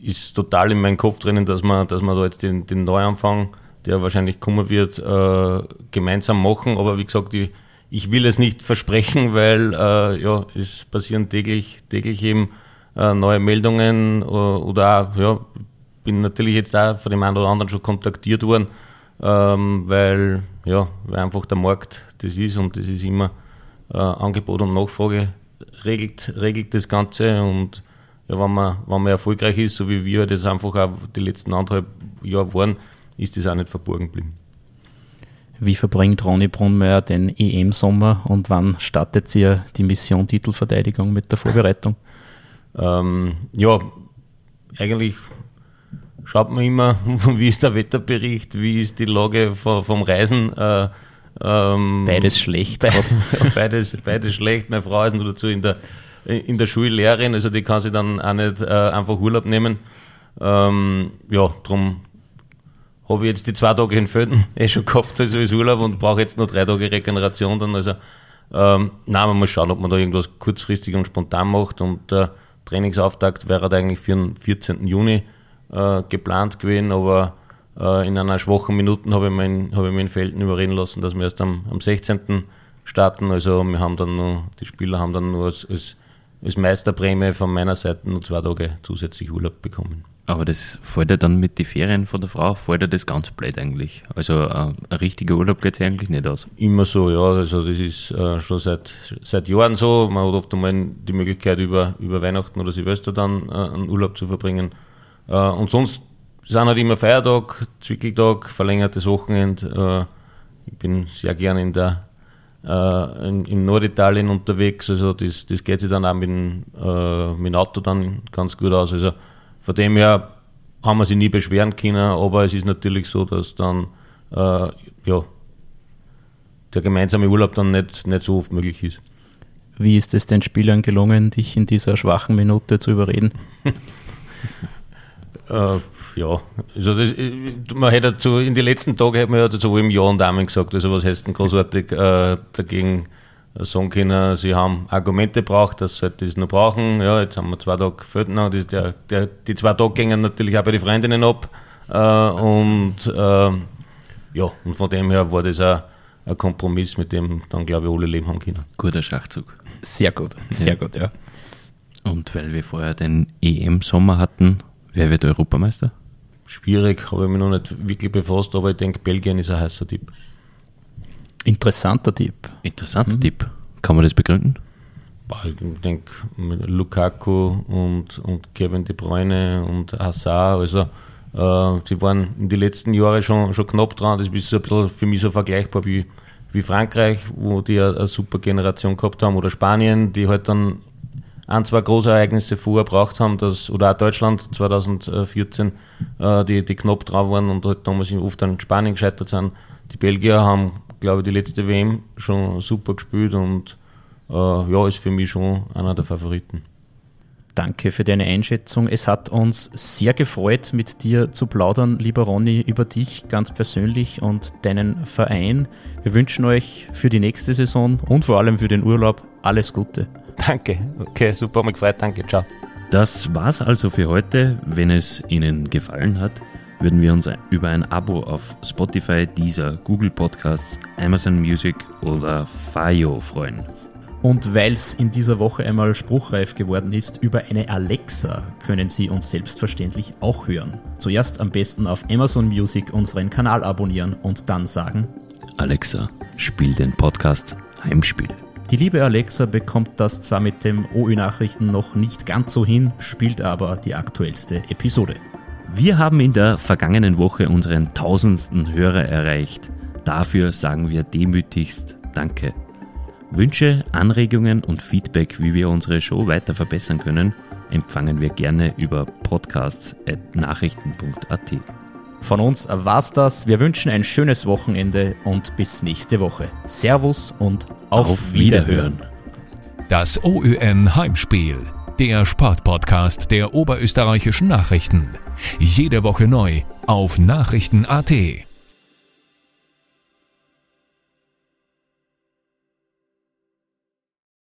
[SPEAKER 4] ist total in meinem Kopf drinnen, dass man, dass man da jetzt den, den Neuanfang, der wahrscheinlich kommen wird, äh, gemeinsam machen. Aber wie gesagt, ich, ich will es nicht versprechen, weil äh, ja, es passieren täglich, täglich eben äh, neue Meldungen äh, oder auch, ja, bin natürlich jetzt auch von dem einen oder anderen schon kontaktiert worden, ähm, weil, ja, weil einfach der Markt das ist und das ist immer äh, Angebot und Nachfrage regelt, regelt das Ganze und ja, wenn man, wenn man erfolgreich ist, so wie wir das einfach auch die letzten anderthalb Jahre waren, ist das auch nicht verborgen geblieben.
[SPEAKER 3] Wie verbringt Ronny Brunmeier den EM-Sommer und wann startet ihr die Mission Titelverteidigung mit der Vorbereitung?
[SPEAKER 4] Ähm, ja, eigentlich schaut man immer, wie ist der Wetterbericht, wie ist die Lage vom, Reisen. Äh,
[SPEAKER 3] ähm, beides schlecht. Be
[SPEAKER 4] beides, beides schlecht. Meine Frau ist nur dazu in der, in der Schullehrerin, also die kann sich dann auch nicht äh, einfach Urlaub nehmen. Ähm, ja, darum habe ich jetzt die zwei Tage in Föten eh schon gehabt also als Urlaub und brauche jetzt nur drei Tage Regeneration dann. Also ähm, nein, man muss schauen, ob man da irgendwas kurzfristig und spontan macht und der Trainingsauftakt wäre halt eigentlich für den 14. Juni äh, geplant gewesen, aber äh, in einer schwachen Minute habe ich, mein, hab ich Felden überreden lassen, dass wir erst am, am 16. starten. Also wir haben dann nur, die Spieler haben dann nur als, als, als Meisterprämie von meiner Seite nur zwei Tage zusätzlich Urlaub bekommen.
[SPEAKER 2] Aber das fällt ja dann mit den Ferien von der Frau, fällt ja das ganz blöd eigentlich. Also äh, ein richtiger Urlaub geht es eigentlich nicht aus.
[SPEAKER 4] Immer so, ja. Also das ist äh, schon seit, seit Jahren so. Man hat oft einmal die Möglichkeit, über, über Weihnachten oder Silvester dann äh, einen Urlaub zu verbringen. Äh, und sonst sind halt immer Feiertag, Zwickeltag, verlängertes Wochenende. Äh, ich bin sehr gerne in der äh, in, in, Norditalien unterwegs. Also das, das geht sich dann auch mit, äh, mit dem Auto dann ganz gut aus. Also von dem her haben wir sich nie beschweren können, aber es ist natürlich so, dass dann äh, ja, der gemeinsame Urlaub dann nicht, nicht so oft möglich ist.
[SPEAKER 3] Wie ist es den Spielern gelungen, dich in dieser schwachen Minute zu überreden?
[SPEAKER 4] äh, ja, also das, man hätte dazu, in den letzten Tagen hätte man ja dazu im Ja und Amen gesagt, also was heißt denn großartig äh, dagegen sagen können, sie haben Argumente braucht, dass sie das noch brauchen. Ja, jetzt haben wir zwei Tage gefällt noch. Die, der, der, die zwei Tage gingen natürlich auch bei den Freundinnen ab. Äh, und äh, ja, und von dem her war das auch ein Kompromiss, mit dem dann, glaube ich, alle leben haben können.
[SPEAKER 2] Guter Schachzug.
[SPEAKER 3] Sehr gut, sehr ja. gut, ja.
[SPEAKER 2] Und weil wir vorher den EM-Sommer hatten, wer wird Europameister?
[SPEAKER 4] Schwierig, habe ich mich noch nicht wirklich befasst, aber ich denke, Belgien ist ein heißer Tipp.
[SPEAKER 3] Interessanter Tipp.
[SPEAKER 2] Interessanter mhm. Tipp. Kann man das begründen?
[SPEAKER 4] Ich denke, Lukaku und, und Kevin De Bruyne und Hazard, also äh, sie waren in den letzten Jahren schon, schon knapp dran. Das ist so ein bisschen für mich so vergleichbar wie, wie Frankreich, wo die eine, eine super Generation gehabt haben, oder Spanien, die halt dann ein, zwei große Ereignisse vorher gebraucht haben, dass, oder auch Deutschland 2014, äh, die, die knapp dran waren und halt damals oft an Spanien gescheitert sind. Die Belgier haben glaube ich, die letzte WM schon super gespielt und äh, ja, ist für mich schon einer der Favoriten.
[SPEAKER 3] Danke für deine Einschätzung. Es hat uns sehr gefreut, mit dir zu plaudern, lieber Ronny, über dich ganz persönlich und deinen Verein. Wir wünschen euch für die nächste Saison und vor allem für den Urlaub alles Gute.
[SPEAKER 4] Danke. Okay, super, mich gefreut. Danke. Ciao.
[SPEAKER 2] Das war's also für heute. Wenn es Ihnen gefallen hat, würden wir uns über ein Abo auf Spotify, Deezer, Google Podcasts, Amazon Music oder Fayo freuen.
[SPEAKER 3] Und weil es in dieser Woche einmal spruchreif geworden ist, über eine Alexa können Sie uns selbstverständlich auch hören. Zuerst am besten auf Amazon Music unseren Kanal abonnieren und dann sagen:
[SPEAKER 2] Alexa, spiel den Podcast Heimspiel.
[SPEAKER 3] Die liebe Alexa bekommt das zwar mit dem OÜ-Nachrichten noch nicht ganz so hin, spielt aber die aktuellste Episode.
[SPEAKER 2] Wir haben in der vergangenen Woche unseren tausendsten Hörer erreicht. Dafür sagen wir demütigst Danke. Wünsche, Anregungen und Feedback, wie wir unsere Show weiter verbessern können, empfangen wir gerne über podcasts.nachrichten.at.
[SPEAKER 3] Von uns war's das. Wir wünschen ein schönes Wochenende und bis nächste Woche. Servus und auf, auf Wiederhören.
[SPEAKER 1] Das OÜN Heimspiel der Sportpodcast der Oberösterreichischen Nachrichten. Jede Woche neu auf Nachrichten.at.